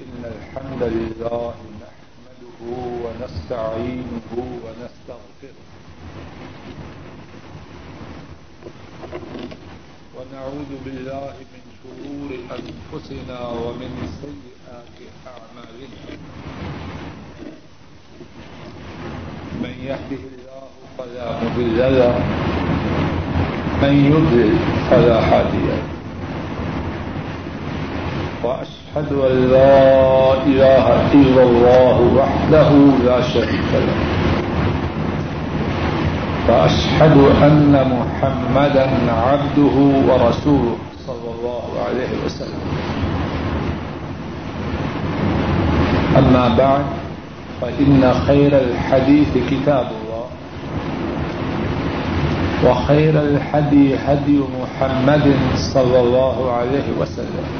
إن الحمد لله نحمده ونستعينه ونستغفره ونعوذ بالله من شرور أنفسنا ومن سيئات أعمالنا. من يهده الله فلا مضل له، من يضلل فلا هادي له. وأشهد أشهد أن لا إله إلا الله وحده لا شريك له. وأشهد أن محمدا عبده ورسوله صلى الله عليه وسلم. أما بعد، فإن خير الحديث كتاب الله، وخير الحدي هدي محمد صلى الله عليه وسلم.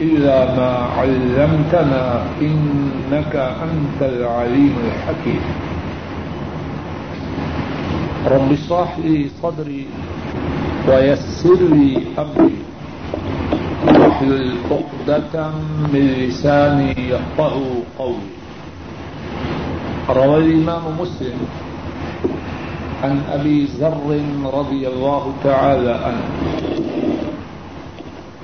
إلا ما علمتنا إنك أنت العليم الحكيم. رب اشرح لي صدري ويسر لي أمري. واحلل عقدة من لساني يفقه قولي. روى الإمام مسلم عن أبي ذر رضي الله تعالى عنه.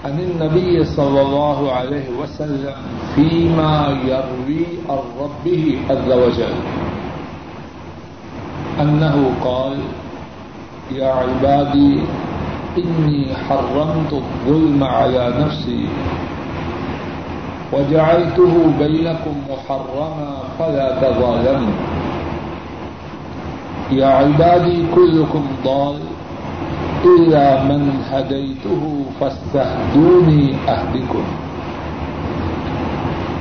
عن النبي صلى الله عليه وسلم فيما يروي عن ربه عز وجل. أنه قال، يا عبادي، إني حرمت الظلم على نفسي وجعلته بينكم محرما فلا تظالموا. يا عبادي، كلكم ضال. إلا من هديته فاستهدوني أهدكم.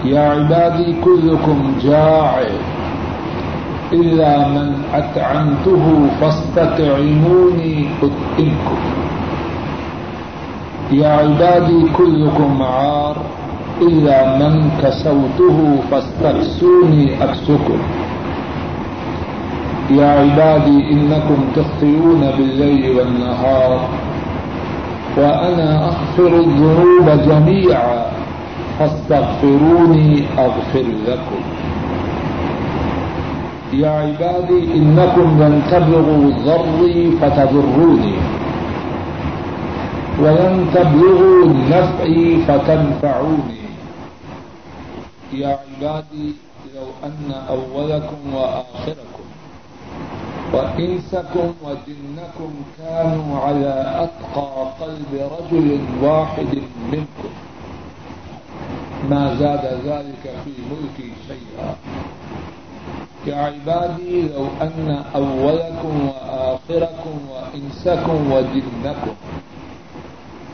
يا عبادي كلكم جاع إلا من أطعمته فاستطعموني أطعمكم. يا عبادي كلكم عار. إلا من كسوته فاستكسوني أكسكم. يا عبادي إنكم تخطئون بالليل والنهار وأنا أغفر الذنوب جميعا فاستغفروني أغفر لكم. يا عبادي إنكم لن تبلغوا ضري فتضروني ولن تبلغوا نفعي فتنفعوني. يا عبادي لو أن أولكم وآخركم وإنسكم وجنكم كانوا على أتقى قلب رجل واحد منكم ما زاد ذلك في ملكي شيئا يا عبادي لو أن أولكم وآخركم وإنسكم وجنكم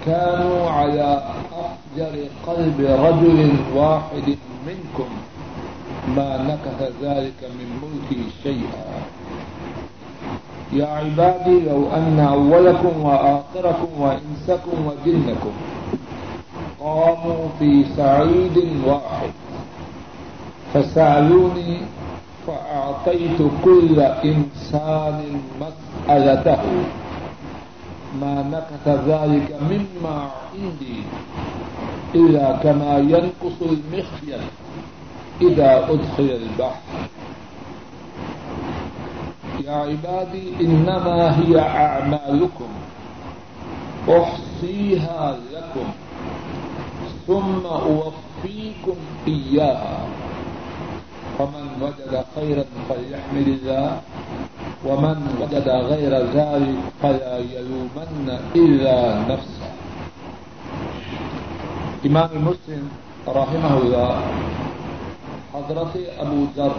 كانوا على أفجر قلب رجل واحد منكم ما نكث ذلك من ملكي شيئا يا عبادي لو أن أولكم وآخركم وإنسكم وجنكم قاموا في سعيد واحد فسألوني فأعطيت كل إنسان مسألته ما نكث ذلك مما عندي إلا كما ينقص المخيل إذا أدخل البحر يا عبادي، إنما هي أعمالكم. أحصيها لكم. ثم أوفيكم إياها. فمن وجد خيرا فليحمد الله. ومن وجد غير ذلك فلا يلومن إلا نفسه. امام مسلم رحمه الله، حضرت ابو ذر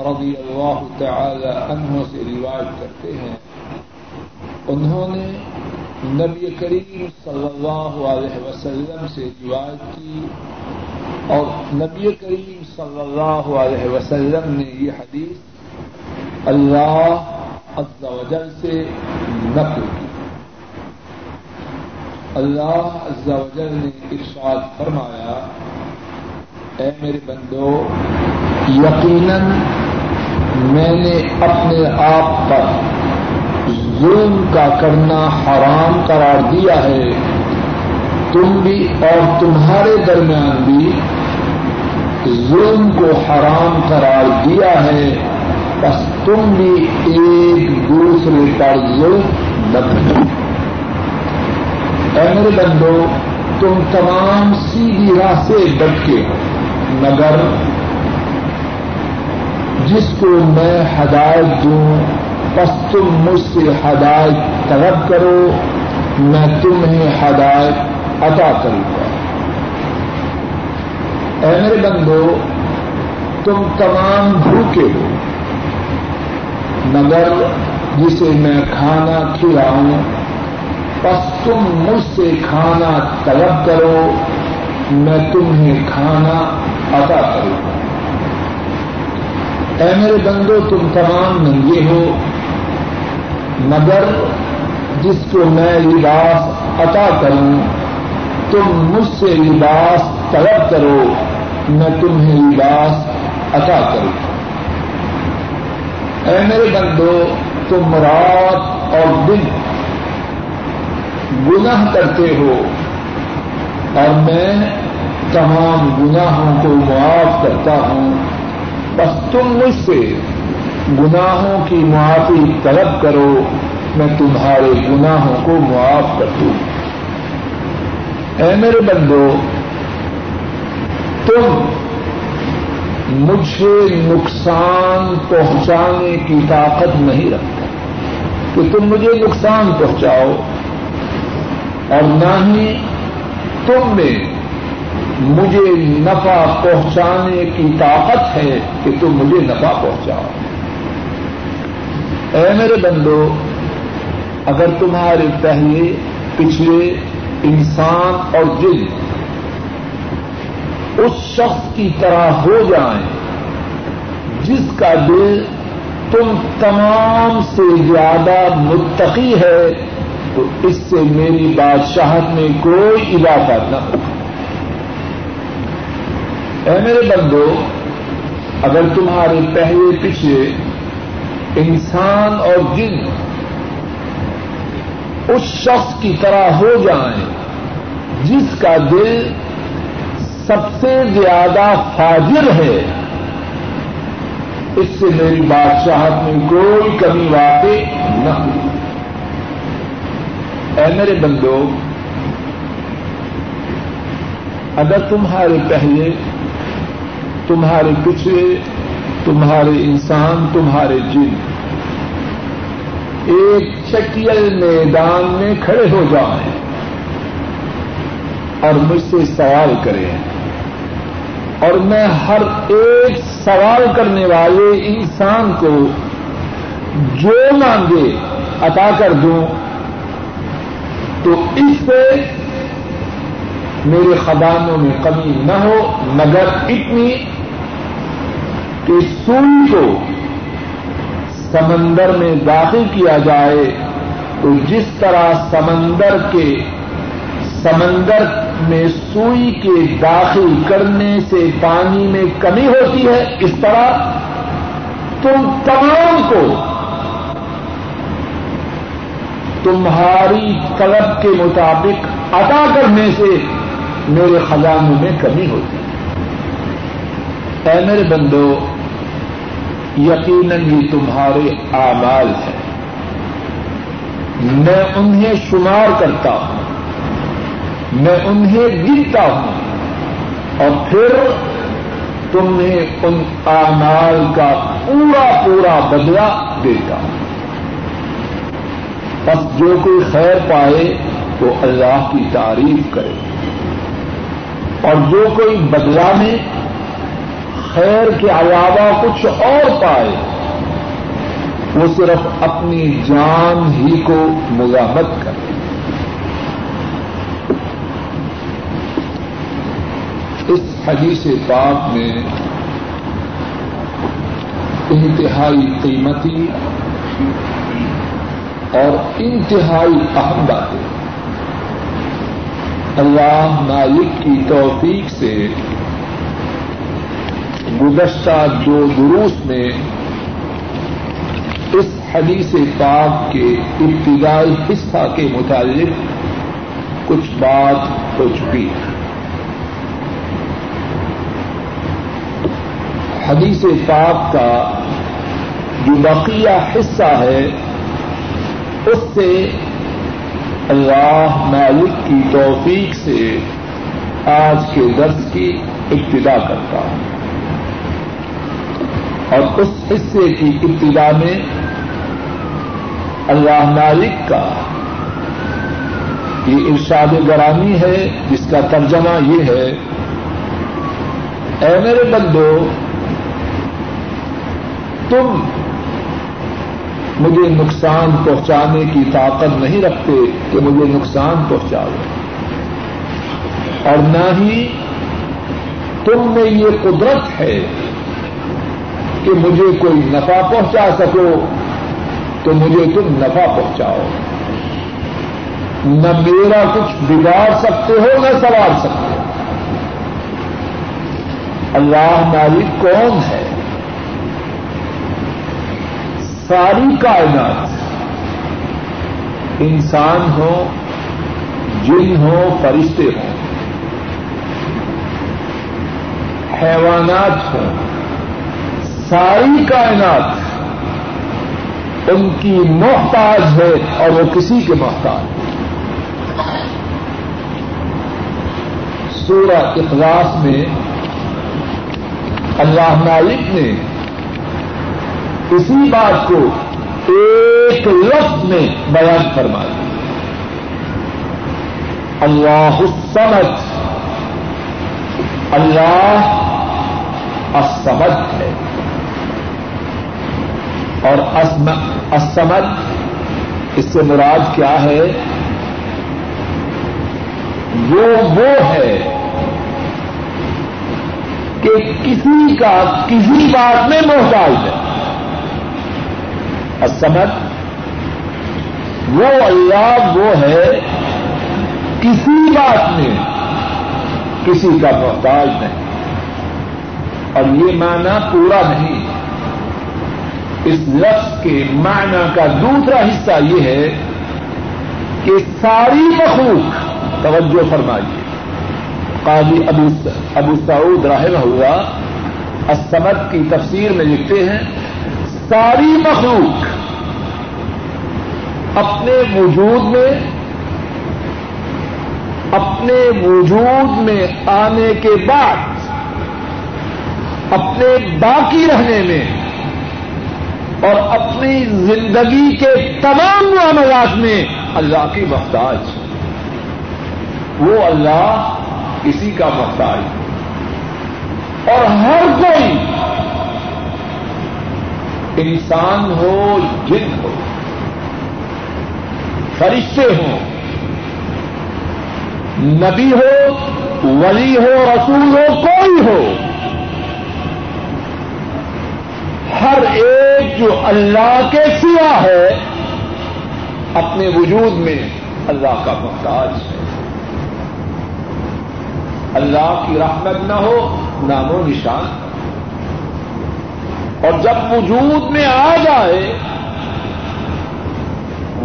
رضی اللہ تعالی عنہ سے روایت کرتے ہیں۔ انہوں نے نبی کریم صلی اللہ علیہ وسلم سے روایت کی اور نبی کریم صلی اللہ علیہ وسلم نے یہ حدیث اللہ عز و جل سے نقل کی۔ اللہ عز و جل نے ارشاد فرمایا، اے میرے بندو، یقیناً میں نے اپنے آپ پر ظلم کا کرنا حرام قرار دیا ہے۔ تم بھی اور تمہارے درمیان بھی ظلم کو حرام قرار دیا ہے۔ بس تم بھی ایک دوسرے پر ظلم نہ کرو۔ میرے بندو، تم تمام سیدھی راہ سے ڈٹ کے ہو، مگر جس کو میں ہدایت دوں، بس تم مجھ سے ہدایت طلب کرو، میں تمہیں ہدایت عطا کروں گا۔ اے میرے بندو، تم تمام بھوکے ہو، مگر جسے میں کھانا کھلاؤں، بس تم مجھ سے کھانا طلب کرو، میں تمہیں کھانا عطا کروں گا۔ اے میرے بندو، تم تمام ننگے ہو، مگر جس کو میں لباس عطا کروں، تم مجھ سے لباس طلب کرو، میں تمہیں لباس عطا کروں۔ اے میرے بندو، تم رات اور دن گناہ کرتے ہو، اور میں تمام گناہوں کو معاف کرتا ہوں۔ بس تم مجھ سے گناہوں کی معافی طلب کرو، میں تمہارے گناہوں کو معاف کر دوں۔ اے میرے بندو، تم مجھے نقصان پہنچانے کی طاقت نہیں رکھتے۔ کہ تم مجھے نقصان پہنچاؤ، اور نہ ہی تم میں مجھے نفع پہنچانے کی طاقت ہے کہ تم مجھے نفع پہنچاؤ۔ اے میرے بندو، اگر تمہارے پہلے، پچھلے انسان اور جن اس شخص کی طرح ہو جائیں، جس کا دل تم تمام سے زیادہ متقی ہے، تو اس سے میری بادشاہت میں کوئی اضافہ نہ ہو۔ اے میرے بندو، اگر تمہارے پہلے پچھلے انسان اور جن اس شخص کی طرح ہو جائیں، جس کا دل سب سے زیادہ فاجر ہے، اس سے میری بادشاہت میں کوئی کمی واقع نہ ہوئی اے میرے بندو، اگر تمہارے پہلے تمہارے پچھلے، تمہارے انسان، تمہارے جن۔ ایک چکیل میدان میں کھڑے ہو جائیں اور مجھ سے سوال کریں۔ اور میں ہر ایک سوال کرنے والے انسان کو جو مانگے عطا کر دوں، تو اس سے میرے خدانوں میں کمی نہ ہو، مگر اتنی کہ سوئی کو سمندر میں داخل کیا جائے تو جس طرح سمندر کے سمندر میں سوئی کے داخل کرنے سے پانی میں کمی ہوتی ہے، اس طرح تم تمام کو تمہاری طلب کے مطابق عطا کرنے سے میرے خزانوں میں کمی ہوتی ہے۔ اے میرے بندو، یقیناً یہ تمہارے آمال ہیں۔ میں انہیں شمار کرتا ہوں، میں انہیں گنتا ہوں، اور پھر تمہیں ان آمال کا پورا پورا بدلا دیتا ہوں۔ بس جو کوئی خیر پائے، وہ اللہ کی تعریف کرے۔ اور جو کوئی بدلا میں خیر کے علاوہ کچھ اور پائے، وہ صرف اپنی جان ہی کو مزاحمت کرے۔ اس حدیث پاک میں انتہائی قیمتی اور انتہائی اہم باتیں۔ اللہ مالک کی توفیق سے گزشتہ دو دروس میں اس حدیث پاک کے ابتدائی حصہ کے متعلق کچھ بات ہو چکی ہے۔ حدیث پاک کا جو بقیہ حصہ ہے، اس سے اللہ مالک کی توفیق سے آج کے درس کی ابتدا کرتا ہوں۔ اور اس حصے کی ابتدا میں اللہ مالک کا یہ ارشاد گرامی ہے، جس کا ترجمہ یہ ہے، اے میرے بندو، تم مجھے نقصان پہنچانے کی طاقت نہیں رکھتے کہ مجھے نقصان پہنچاؤ۔ اور نہ ہی تم میں یہ قدرت ہے کہ مجھے کوئی نفع پہنچا سکو، تو مجھے تم نفع پہنچاؤ۔ نہ میرا کچھ بگاڑ سکتے ہو، نہ سوار سکتے ہو۔ اللہ مالک کون ہے؟ ساری کائنات۔ انسان ہو جن ہو فرشتے ہوں۔ حیوانات ہوں۔ ساری کائنات ان کی محتاج ہے اور وہ کسی کے محتاج سورہ اخلاص میں اللہ مالک نے اسی بات کو ایک لفظ میں بیان فرمایا۔ اللہ السمد اللہ السمد ہے۔ اور اسمد اس سے مراد کیا ہے؟ وہ وہ ہے کہ کسی کا کسی بات میں محتاج ہے۔ اسمد وہ اللہ وہ ہے کسی بات میں کسی کا محتاج نہیں۔ اور یہ معنی پورا نہیں۔ اس لفظ کے معنی کا دوسرا حصہ یہ ہے کہ ساری مخلوق توجہ فرمائیے۔ قاضی ابو سعود رحمہ ہوا اسمد کی تفسیر میں لکھتے ہیں، ساری مخلوق اپنے وجود میں، اپنے وجود میں آنے کے بعد، اپنے باقی رہنے میں اور اپنی زندگی کے تمام معاملات میں اللہ کی محتاج۔ وہ اللہ کسی کا محتاج۔ اور ہر کوئی انسان ہو، جن ہو، فرشتے ہوں، نبی ہو، ولی ہو، رسول ہو کوئی ہر ایک جو اللہ کے سوا ہے، اپنے وجود میں اللہ کا محتاج ہے۔ اللہ کی رحمت نہ ہو، نام و نشان۔ اور جب وجود میں آ جائے،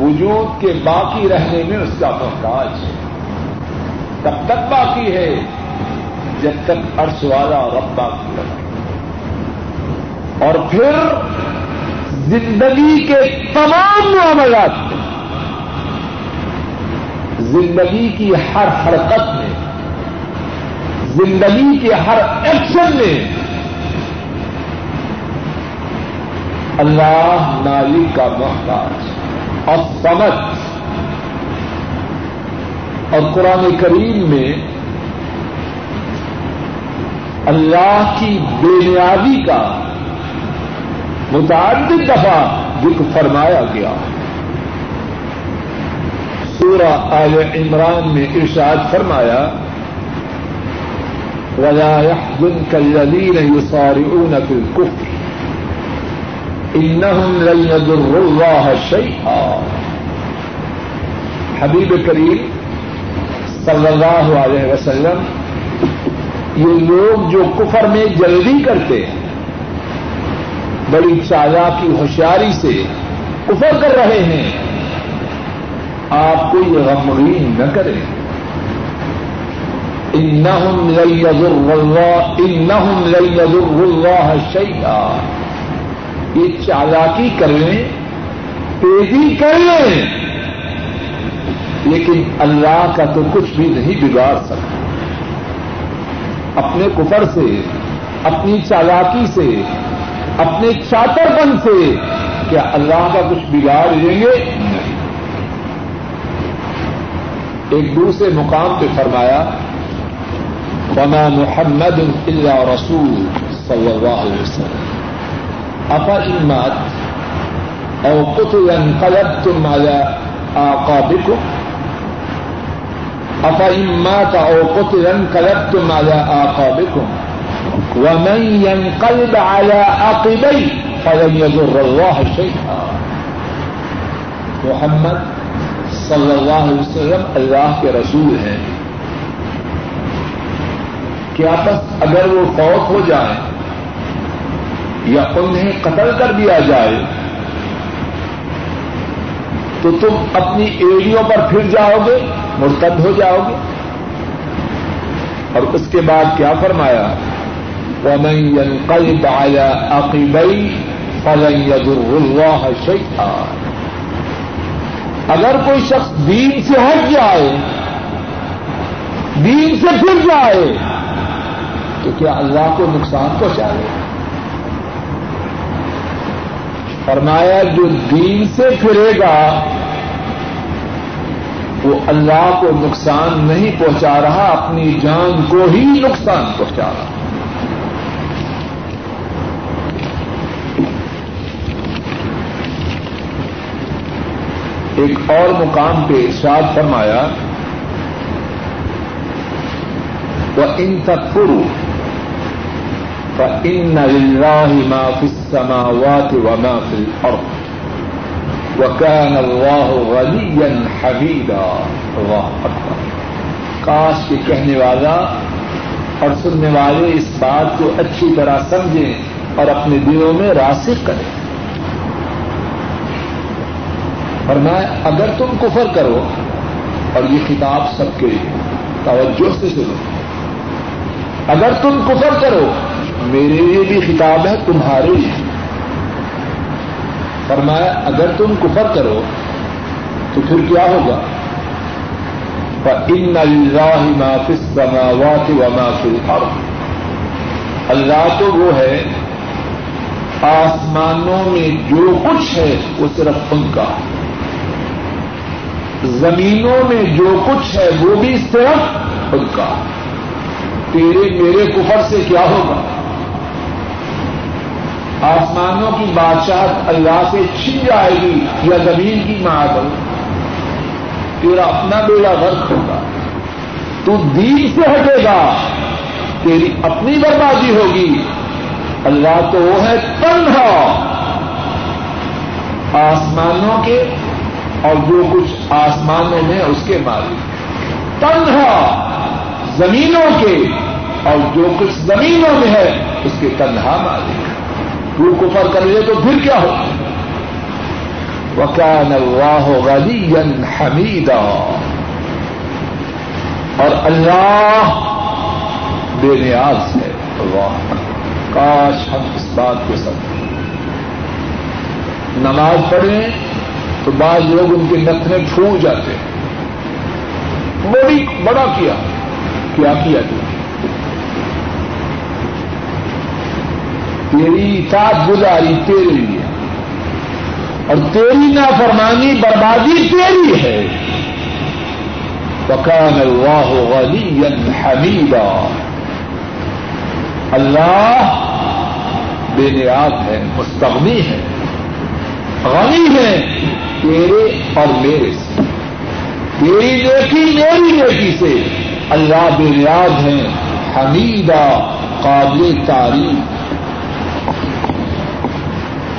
وجود کے باقی رہنے میں اس کا محتاج ہے۔ تب تک باقی ہے، جب تک عرش والا رب باقی رہے۔ اور پھر زندگی کے تمام معاملات میں، زندگی کی ہر حرکت میں، زندگی کے ہر ایکشن میں اللہ نالی کا محتاج اور سمجھ اور قرآن کریم میں اللہ کی بے نیازی کا متعدد دفعہ ذکر فرمایا گیا۔ سورہ آل عمران میں ارشاد فرمایا، ولا يحزنك الذين يصارعون في الكفر إنهم لن يضروا الله شيئا حبیب کریم صلی اللہ علیہ وسلم، یہ لوگ جو کفر میں جلدی کرتے ہیں بڑی چالا کی ہوشیاری سے کفر کر رہے ہیں۔ آپ کو یہ غمگین نہ کرے انہم انہم اللہ شیئا۔ یہ چالاکی کر لیں تیزی کر لیں۔ لیکن اللہ کا تو کچھ بھی نہیں بگاڑ سکتا۔ اپنے کفر سے، اپنی چالاکی سے اپنے چاتر پن سے کیا اللہ کا کچھ بگاڑ لیں گے؟ ایک دوسرے مقام پہ فرمایا، وما محمد اللہ رسول صلی اللہ علیہ وسلم۔ اپا امات او قتل انقلبتم على آقابكم اپا امات او قتل انقلبتم على آقابكم ومن ينقلب على عقبيه فلن يضر الله شيئا محمد صلی اللہ علیہ وسلم اللہ کے رسول ہیں۔ کیا بس اگر وہ فوت ہو جائیں یا انہیں قتل کر دیا جائے، تو تم اپنی ایڑیوں پر پھر جاؤ گے، مرتد ہو جاؤ گے۔ اور اس کے بعد کیا فرمایا؟ ومن ينقلب على عقبيه فلن يضر الله شيئا۔ اگر کوئی شخص دین سے ہٹ جائے، دین سے پھر جائے، تو کیا اللہ کو نقصان پہنچائے فرمایا، جو دین سے پھرے گا، وہ اللہ کو نقصان نہیں پہنچا رہا، اپنی جان کو ہی نقصان پہنچا رہا۔ ایک اور مقام پہ ارشاد فرمایا وہ ان تک ان ما في السماوات وما في الارض وكان الله غنيا حميدا۔ الله اکبر۔ کاش کے کہنے والا اور سننے والے اس بات کو اچھی طرح سمجھیں اور اپنے دلوں میں راسک کریں۔ فرمایا، اگر تم کفر کرو اور یہ کتاب سب کے لیے، توجہ سے سنو۔ اگر تم کفر کرو، میرے لیے بھی خطاب ہے، تمہارے لیے۔ فرمایا، اگر تم کفر کرو، تو پھر کیا ہوگا؟ ان اللہ معافی سماوات و معافی اللہ تو وہ ہے، آسمانوں میں جو کچھ ہے، وہ صرف ان کا۔ ہے زمینوں میں جو کچھ ہے وہ بھی صرف ان کا۔ تیرے میرے کفر سے کیا ہوگا؟ آسمانوں کی بادشاہ اللہ سے چھن جائے گی یا زمین کی معدل تیرا اپنا بیڑا غرق ہوگا۔ تو دین سے ہٹے گا۔ تیری اپنی بربادی ہوگی۔ اللہ تو وہ ہے تنہا۔ آسمانوں کے اور جو کچھ آسمانوں میں اس کے مالک۔ تنہا زمینوں کے اور جو کچھ زمینوں میں ہے اس کے تنہا مالک۔ رو کفر کر لے تو پھر کیا ہو وکان اللہ غنی حمیدا اور اللہ بے نیاز ہے۔ اللہ۔ کاش ہم اس بات کو سمجھیں۔ نماز پڑھیں۔ تو بعض لوگ ان کے نتنے پھول جاتے ہیں۔ بڑی بڑا کیا کیا کیا تیری اطاعت گزاری تیرے لیے۔ اور تیری نافرمانی بربادی تیری ہے۔ پکان اللہ غنی حمیدا۔ اللہ بے نیاد ہے، مستغنی ہے۔ غنی ہے۔ تیرے اور میرے سے۔ تیری نیکی میری نیکی سے۔ اللہ بے ہیں، حمیدہ، قابل تعریف۔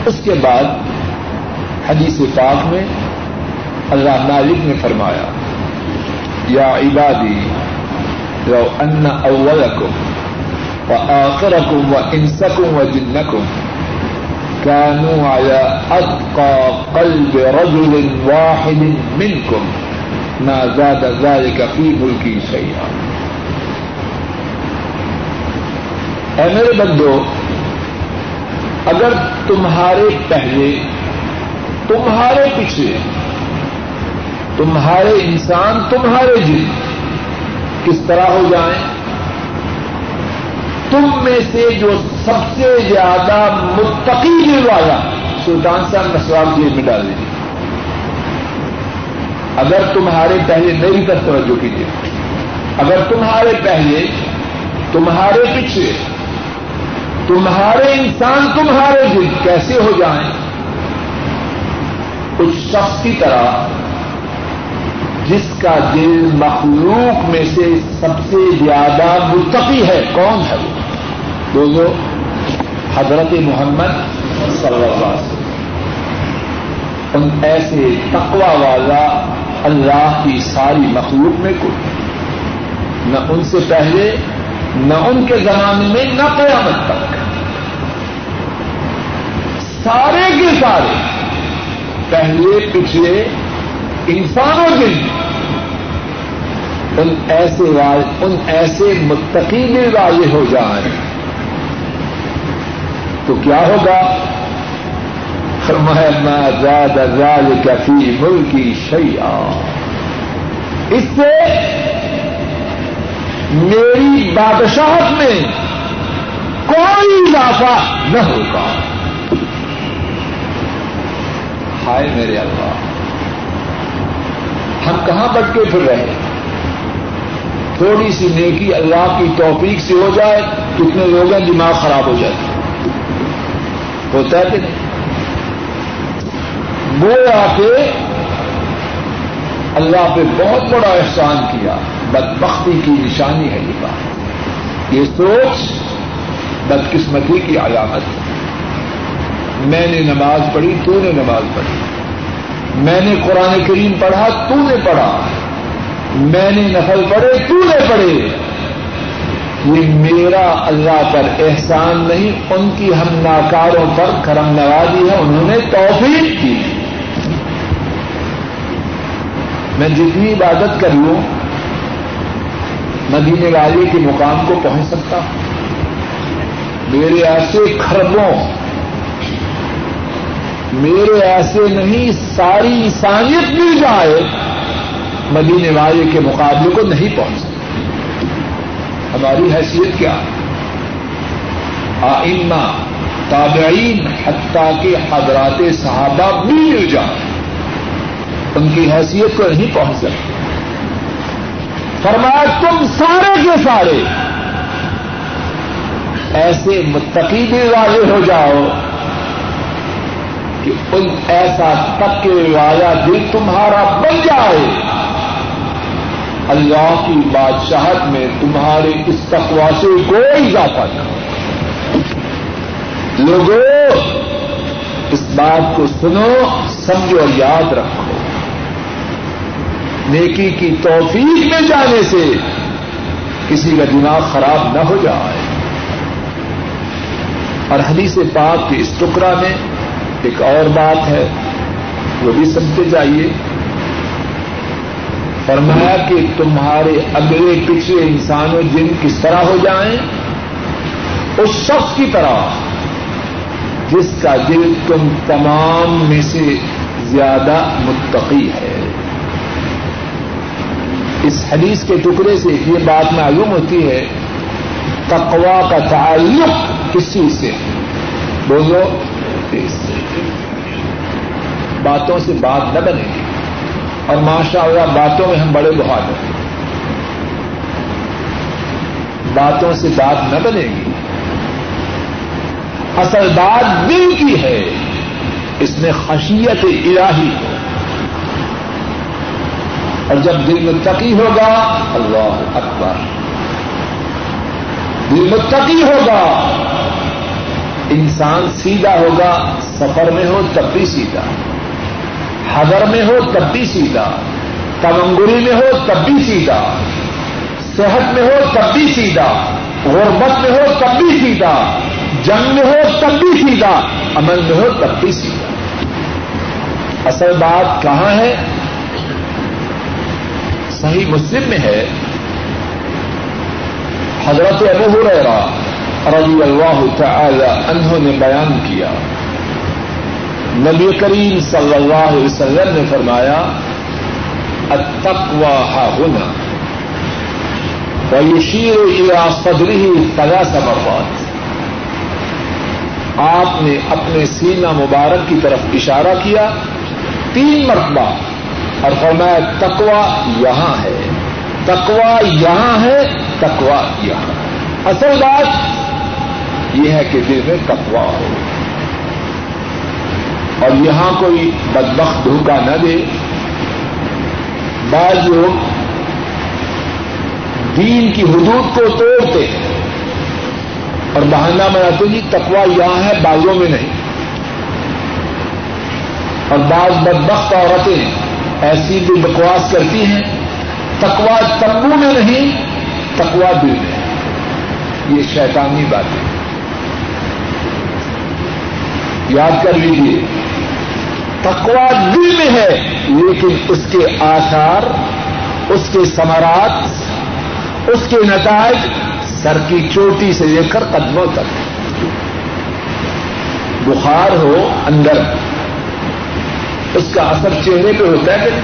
اس کے بعد حدیث پاک میں اللہ مالک نے فرمایا، یا عبادی، لو ان اولکم و آخرکم و انسکم و جنکم۔ كانوا على أتقى قلب رجل واحد منكم. ما زاد ذلك في ملكي شيئا. اے میرے بندو، اگر تمہارے پہلے، تمہارے پیچھے تمہارے انسان، تمہارے جن کس طرح ہو جائیں تم میں سے جو سب سے زیادہ متقی دل والا سلطان صاحب نسواب جیل میں ڈال دیجیے اگر تمہارے پہلے میری طرف توجہ کیجیے۔ اگر تمہارے پہلے، تمہارے پیچھے، تمہارے انسان تمہارے دل کیسے ہو جائیں اس شخص کی طرح جس کا دل مخلوق میں سے سب سے زیادہ متقی ہے، کون ہے وہ؟ حضرت محمد صلی اللہ علیہ وسلم۔ ان ایسے تقوا والا اللہ کی ساری مخلوق میں کوئی نہ ان سے پہلے، نہ ان کے زمانے میں، نہ قیامت تک۔ سارے کے سارے، پہلے، پچھلے انسانوں کے ان ایسے ان ایسے متقی والے ہو جائیں۔ تو کیا ہوگا؟ فرمایا زیادہ زیادہ کفی ملکی شیا اس سے میری بادشاہت میں کوئی اضافہ نہ ہوگا۔ ہائے میرے اللہ۔ کہاں بٹکے پھر رہے؟ تھوڑی سی نیکی اللہ کی توفیق سے ہو جائے، کتنے لوگ ہیں دماغ خراب ہو جائے۔ ہوتا ہے کہ نہیں؟ وہ آ کے اللہ پہ بہت بڑا احسان کیا، بدبختی کی نشانی ہے یہ بات۔ یہ سوچ بدقسمتی کی علامت ہے۔ میں نے نماز پڑھی، تو نے نماز پڑھی۔ میں نے قرآن کریم پڑھا تو نے پڑھا۔ میں نے نفل پڑھے تو نے پڑھے۔ یہ میرا اللہ پر احسان نہیں، ان کی ہم ناکاروں پر کرم نوازی ہے، انہوں نے توفیق کی۔ میں جتنی عبادت کر لوں مدینے والے کے مقام کو پہنچ سکتا ہوں۔ میرے ایسے خربوں میرے ایسے نہیں، ساری انسانیت مل جائے مدینے والے کے مقابلے کو نہیں پہنچ سکتا۔ ہماری حیثیت کیا؟ آئمہ، تابعین، حتیٰ کے حضرات صحابہ بھی مل جائیں۔ ان کی حیثیت کو نہیں پہنچ سکتے فرمایا، تم سارے کے سارے ایسے متقی والے ہو جاؤ۔ کہ ان ایسا تک والا دل تمہارا بن جائے۔ اللہ کی بادشاہت میں تمہارے اس تقوا سے کوئی اضافہ نہ لوگوں اس بات کو سنو، سمجھو اور یاد رکھو۔ نیکی کی توفیق میں جانے سے کسی کا دماغ خراب نہ ہو جائے۔ اور حدیث پاک کے اس ٹکڑا میں ایک اور بات ہے، وہ بھی سمجھتے جائیے۔ فرمایا کہ تمہارے اگلے پچھلے انسانوں جن کس طرح ہو جائیں؟ اس شخص کی طرح۔ جس کا دل تم تمام میں سے زیادہ متقی ہے۔ اس حدیث کے ٹکڑے سے یہ بات معلوم ہوتی ہے تقوا کا تعلق کس چیز سے؟ بولو باتوں سے بات نہ بنے. گی اور ماشاء اللہ باتوں میں ہم بڑے بہاد ہیں. باتوں سے بات نہ بنے گی. اصل بات دل کی ہے. اس میں خشیت الہی ہے. اور جب دل میں تقی ہوگا، اللہ اکبر. دل متقی ہوگا انسان سیدھا ہوگا، سفر میں ہو تب بھی سیدھا۔ حضر میں ہو تب بھی سیدھا۔ تمنگری میں ہو تب بھی سیدھا۔ صحت میں ہو تب بھی سیدھا۔ غربت میں ہو تب بھی سیدھا۔ جنگ میں ہو تب بھی سیدھا۔ امن میں ہو تب بھی سیدھا۔ اصل بات کہاں ہے؟ صحیح مسلم میں ہے۔ حضرت ابو ہو ہریرہ رضی اللہ تعالی عنہ نے بیان کیا۔ نبی کریم صلی اللہ علیہ وسلم نے فرمایا التقوى ها هنا۔ ويشير الى صدره ثلاث مرات۔ آپ نے اپنے سینہ مبارک کی طرف اشارہ کیا۔ تین مرتبہ۔ اور فرمایا تقوا یہاں ہے۔ تقوا یہاں ہے تقوا یہاں۔ اصل بات یہ ہے کہ دل میں تقوا ہو۔ اور یہاں کوئی بدبخت دھوکہ نہ دے۔ بعض لوگ دین کی حدود کو توڑتے ہیں اور بہانہ بناتے جی تکوا یہاں ہے، بازوں میں نہیں۔ اور بعض بدبخت عورتیں ایسی بھی بکواس کرتی ہیں تکوا تمبو میں نہیں تکوا دل میں۔ یہ شیطانی باتیں۔ یاد کر لیجیے تکوا دل میں ہے، لیکن اس کے آثار، اس کے سمرات اس کے نتائج سر کی چوٹی سے لے کر قدموں تک۔ بخار ہو اندر، اس کا اثر چہرے پہ ہوتا ہے کہ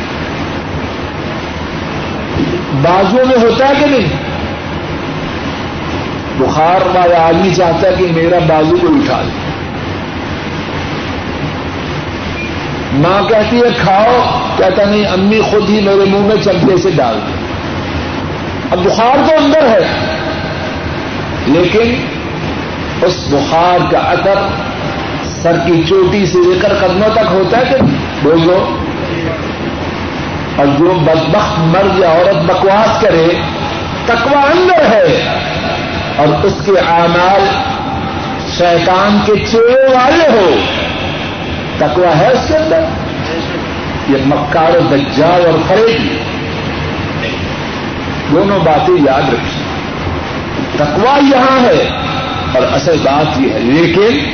بازو میں ہوتا ہے کہ نہیں؟ بخار والا آدمی چاہتا ہے کہ میرا بازو کو اٹھا لے۔ ماں کہتی ہے کھاؤ، کہتا نہیں، امی خود ہی میرے منہ میں چمچے سے ڈال دیں۔ اب بخار تو اندر ہے، لیکن اس بخار کا اثر سر کی چوٹی سے لے کر قدموں تک ہوتا ہے کہ بولو اور جو بدبخت مرد یا عورت بکواس کرے تکوا اندر ہے۔ اور اس کے اعمال شیطان کے چوڑے والے ہو۔ تکوا ہے اس کے اندر؟ یہ مکار و دجال اور فریقی دونوں باتیں یاد رکھیے تکوا یہاں ہے اور اصل بات یہ ہے۔ لیکن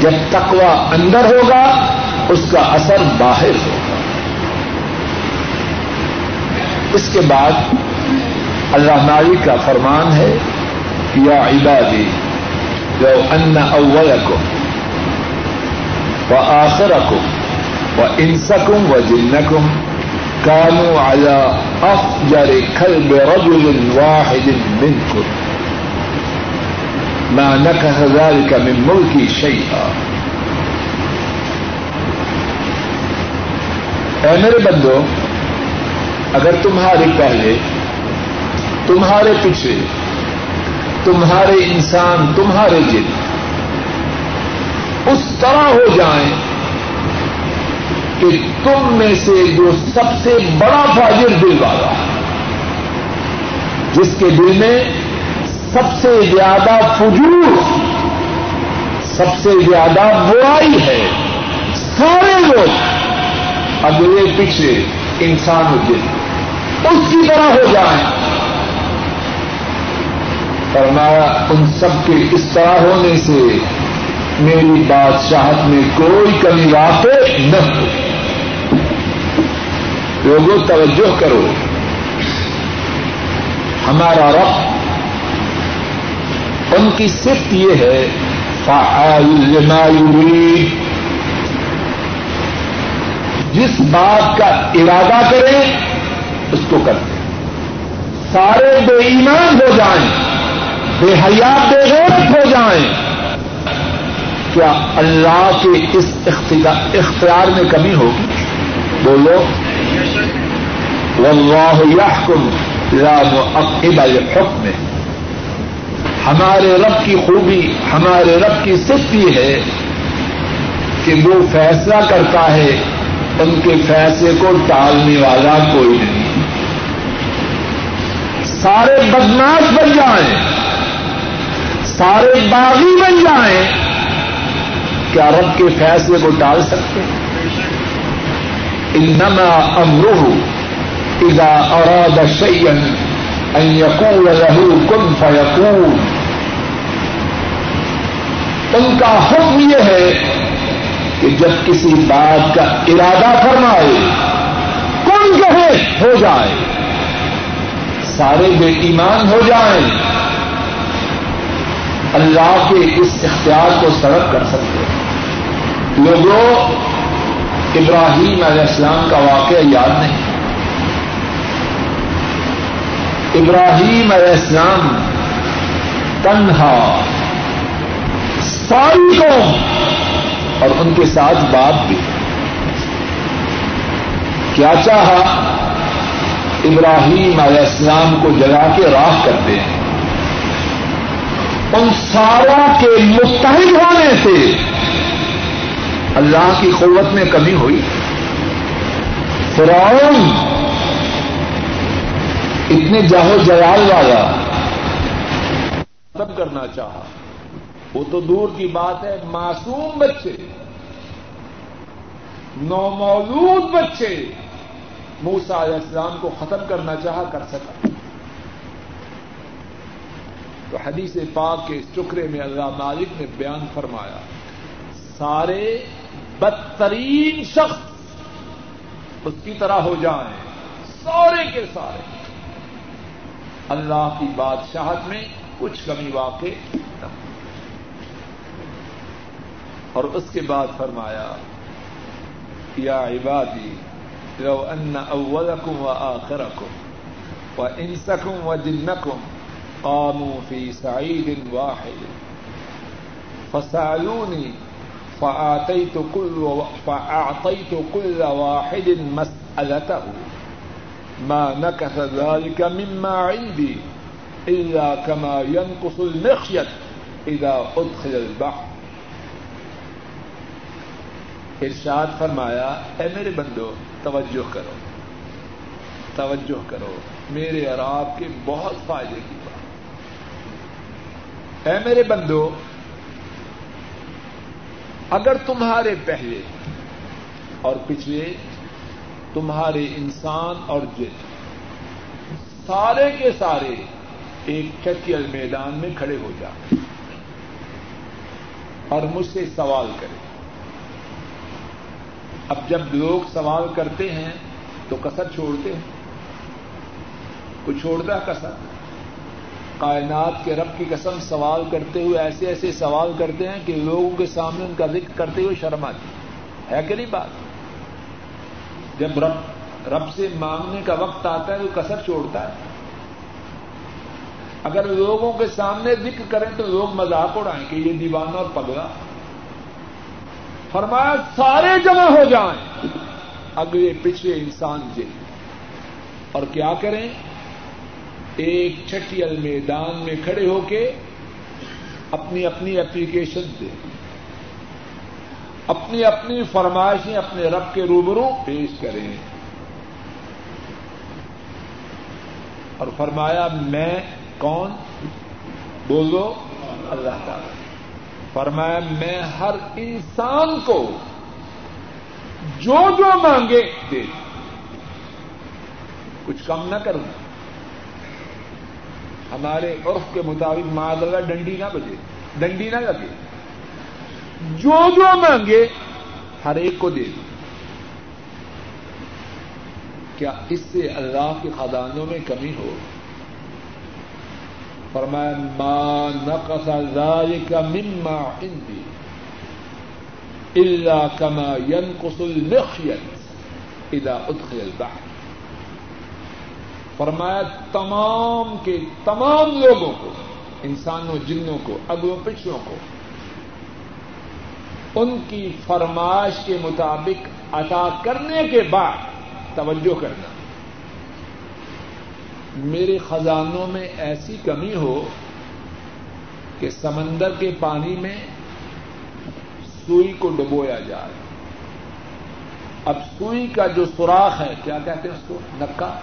جب تکوا اندر ہوگا، اس کا اثر باہر ہوگا۔ اس کے بعد اللہ نائی کا فرمان ہے، یا عبادی جو ان اول کو و آخر و انسکم و جنکم کانو آیا افجر کلب رجل واحد منکم. ما نکح ذلك من ملکی شیئا. اے میرے بندو، اگر تمہارے پہلے، تمہارے پیچھے تمہارے انسان، تمہارے جن اس طرح ہو جائیں کہ تم میں سے جو سب سے بڑا فاجر دل والا جس کے دل میں سب سے زیادہ فجور، سب سے زیادہ برائی ہے۔ سارے لوگ اگلے پیچھے انسان دل اس کی طرح ہو جائیں۔ فرمایا، ان سب کے اس طرح ہونے سے میری بادشاہت میں کوئی کمی واقع نہ ہو۔ لوگوں، توجہ کرو۔ ہمارا رب ان کی صفت یہ ہے لما يريد۔ جس بات کا ارادہ کریں، اس کو کریں۔ سارے بے ایمان ہو جائیں، بے حیات بے غیرت ہو جائیں۔ کیا اللہ کے اس اختیار میں کمی ہوگی؟ بولو۔ واللہ یحکم لا معقب الحکم۔ ہمارے رب کی خوبی، ہمارے رب کی صفت یہ ہے کہ وہ فیصلہ کرتا ہے، ان کے فیصلے کو ٹالنے والا کوئی نہیں۔ سارے بدماش بن جائیں۔ سارے باغی بن جائیں۔ کیا رب کے فیصلے کو ڈال سکتے ہیں؟ انما امروہ اذا اراد شيئا ان يقول له كن فيكون. ان کا حکم یہ ہے کہ جب کسی بات کا ارادہ فرمائے کون کہے، ہو جائے۔ سارے بے ایمان ہو جائیں۔ اللہ کے اس اختیار کو سڑک کر سکتے ہیں۔ لوگوں ابراہیم علیہ السلام کا واقعہ یاد نہیں۔ ابراہیم علیہ السلام تنہا، ساری قوم، اور ان کے ساتھ بات بھی۔ کیا چاہا ابراہیم علیہ السلام کو جلا کے راہ کرتے ہیں ان ساروں کے مستحد ہونے سے اللہ کی قوت میں کمی ہوئی۔ فرعون اتنے جاہو جلال والا ختم کرنا چاہا۔ وہ تو دور کی بات ہے، معصوم بچے۔ نومولود بچے۔ موسا علیہ السلام کو ختم کرنا چاہا، کر سکا۔ تو حدیث پاک کے اس چکرے میں اللہ مالک نے بیان فرمایا، سارے بدترین شخص اس کی طرح ہو جائیں سارے کے سارے۔ اللہ کی بادشاہت میں کچھ کمی واقع نہ اور اس کے بعد فرمایا، یا عبادی، لو ان اولکم و آخرکم و انسکم و جنکم قاموا فی سعید واحد۔ فسالونی فآتيت كل فأعطيت كل واحد مسألته. ما نكث ذلك مما عندي إلا كما ينقص المخيط إذا أدخل البحر. ارشاد فرمایا، اے میرے بندو، توجہ کرو توجہ کرو، میرے اور آپ کے بہت فائدے کی بات۔ اے میرے بندو اگر تمہارے پہلے اور پچھلے، تمہارے انسان اور جن سارے کے سارے ایک چکیل میدان میں کھڑے ہو جائیں اور مجھ سے سوال کریں۔ اب جب لوگ سوال کرتے ہیں تو کسر چھوڑتے ہیں۔ کوئی چھوڑتا کسر کائنات کے رب کی قسم سوال کرتے ہوئے ایسے ایسے سوال کرتے ہیں کہ لوگوں کے سامنے ان کا ذکر کرتے ہوئے شرم آتی ہے۔ کہ نہیں بات؟ جب رب رب سے مانگنے کا وقت آتا ہے تو کسر چھوڑتا ہے۔ اگر لوگوں کے سامنے ذکر کریں تو لوگ مذاق اڑائیں کہ یہ دیوانہ اور پگلا۔ فرمایا، سارے جمع ہو جائیں۔ اگلے پچھلے انسان جن اور کیا کریں؟ ایک چھٹیل میدان میں کھڑے ہو کے اپنی اپنی اپلیکیشن دیں اپنی اپنی فرمائشیں اپنے رب کے روبرو پیش کریں۔ اور فرمایا، میں کون؟ بولو، اللہ تعالی۔ فرمایا، میں ہر انسان کو جو جو مانگے دے۔ کچھ کم نہ کروں۔ ہمارے عرف کے مطابق معذ اللہ ڈنڈی نہ بجے، ڈنڈی نہ لگے۔ جو جو مانگے، ہر ایک کو دے دوں کیا اس سے اللہ کے خزانوں میں کمی ہو؟ فرمایا، ما نقص ذلك مما عندي الا كما ينقص المخيط اذا ادخل البحر۔ فرمایا تمام کے تمام لوگوں کو، انسانوں، جنوں کو اگلوں پچھلوں کو، ان کی فرمائش کے مطابق عطا کرنے کے بعد توجہ کرنا۔ میرے خزانوں میں ایسی کمی ہو کہ سمندر کے پانی میں سوئی کو ڈبویا جائے۔ اب سوئی کا جو سوراخ ہے، کیا کہتے ہیں اس کو؟ نکا۔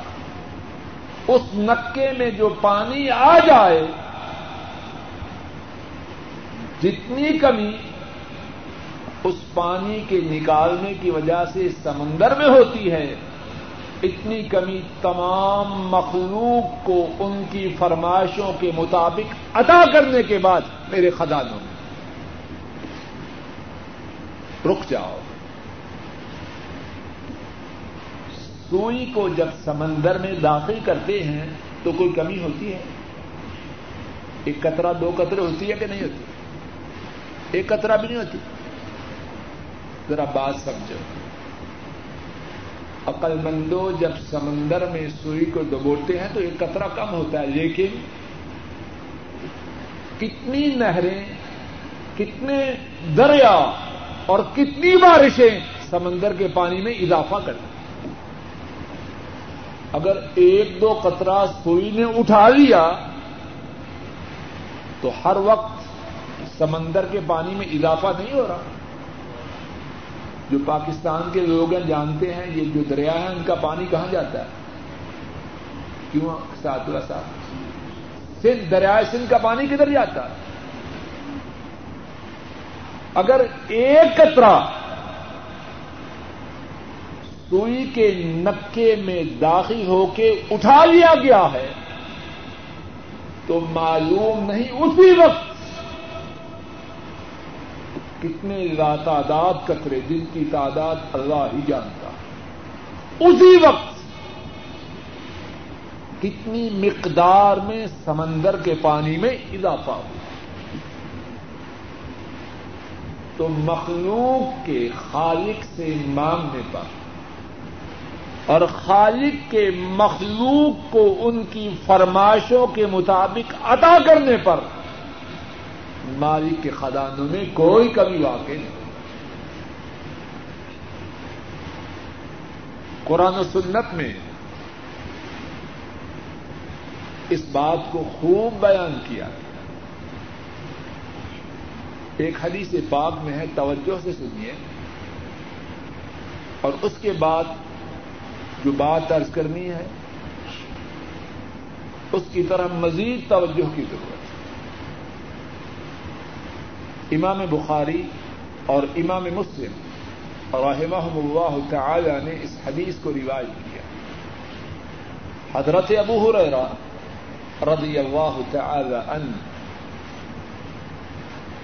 اس نکے میں جو پانی آ جائے، جتنی کمی اس پانی کے نکالنے کی وجہ سے سمندر میں ہوتی ہے، اتنی کمی تمام مخلوق کو ان کی فرمائشوں کے مطابق عطا کرنے کے بعد میرے خزانوں میں۔ رک جاؤ۔ سوئی کو جب سمندر میں داخل کرتے ہیں تو کوئی کمی ہوتی ہے؟ ایک قطرہ، دو قطرے ہوتی ہے کہ نہیں ہوتی؟ ایک قطرہ بھی نہیں ہوتی؟ ذرا بات سمجھو۔ عقل مندو جب سمندر میں سوئی کو ڈبوتے ہیں تو ایک قطرہ کم ہوتا ہے، لیکن کتنی نہریں، کتنے دریا اور کتنی بارشیں سمندر کے پانی میں اضافہ کرتی اگر ایک دو قطرہ سوئی نے اٹھا لیا تو ہر وقت سمندر کے پانی میں اضافہ نہیں ہو رہا۔ جو پاکستان کے لوگ ہیں، جانتے ہیں، یہ جو دریا ہے، ان کا پانی کہاں جاتا ہے؟ کیوں؟ ساتھ ساتھ۔ سندھ دریائے سندھ کا پانی کدھر جاتا ہے؟ اگر ایک قطرہ سوئی کے نکے میں داخل ہو کے اٹھا لیا گیا ہے تو معلوم نہیں اسی وقت کتنے تعداد قطرے جن کی تعداد اللہ ہی جانتا اسی وقت کتنی مقدار میں سمندر کے پانی میں اضافہ ہو تو مخلوق کے خالق سے مانگنے پر اور خالق کے مخلوق کو ان کی فرمائشوں کے مطابق عطا کرنے پر مالک کے خدانوں میں کوئی کمی واقع نہیں۔ قرآن و سنت میں اس بات کو خوب بیان کیا۔ ایک حدیث پاک میں ہے، توجہ سے سنیے۔ اور اس کے بعد جو بات ارض کرنی ہے، اس کی طرح مزید توجہ کی ضرورت ہے۔ امام بخاری اور امام مسلم رحمهم اللہ تعالی نے اس حدیث کو روایت کیا۔ حضرت ابو حریرہ رضی اللہ تعالی عنہ،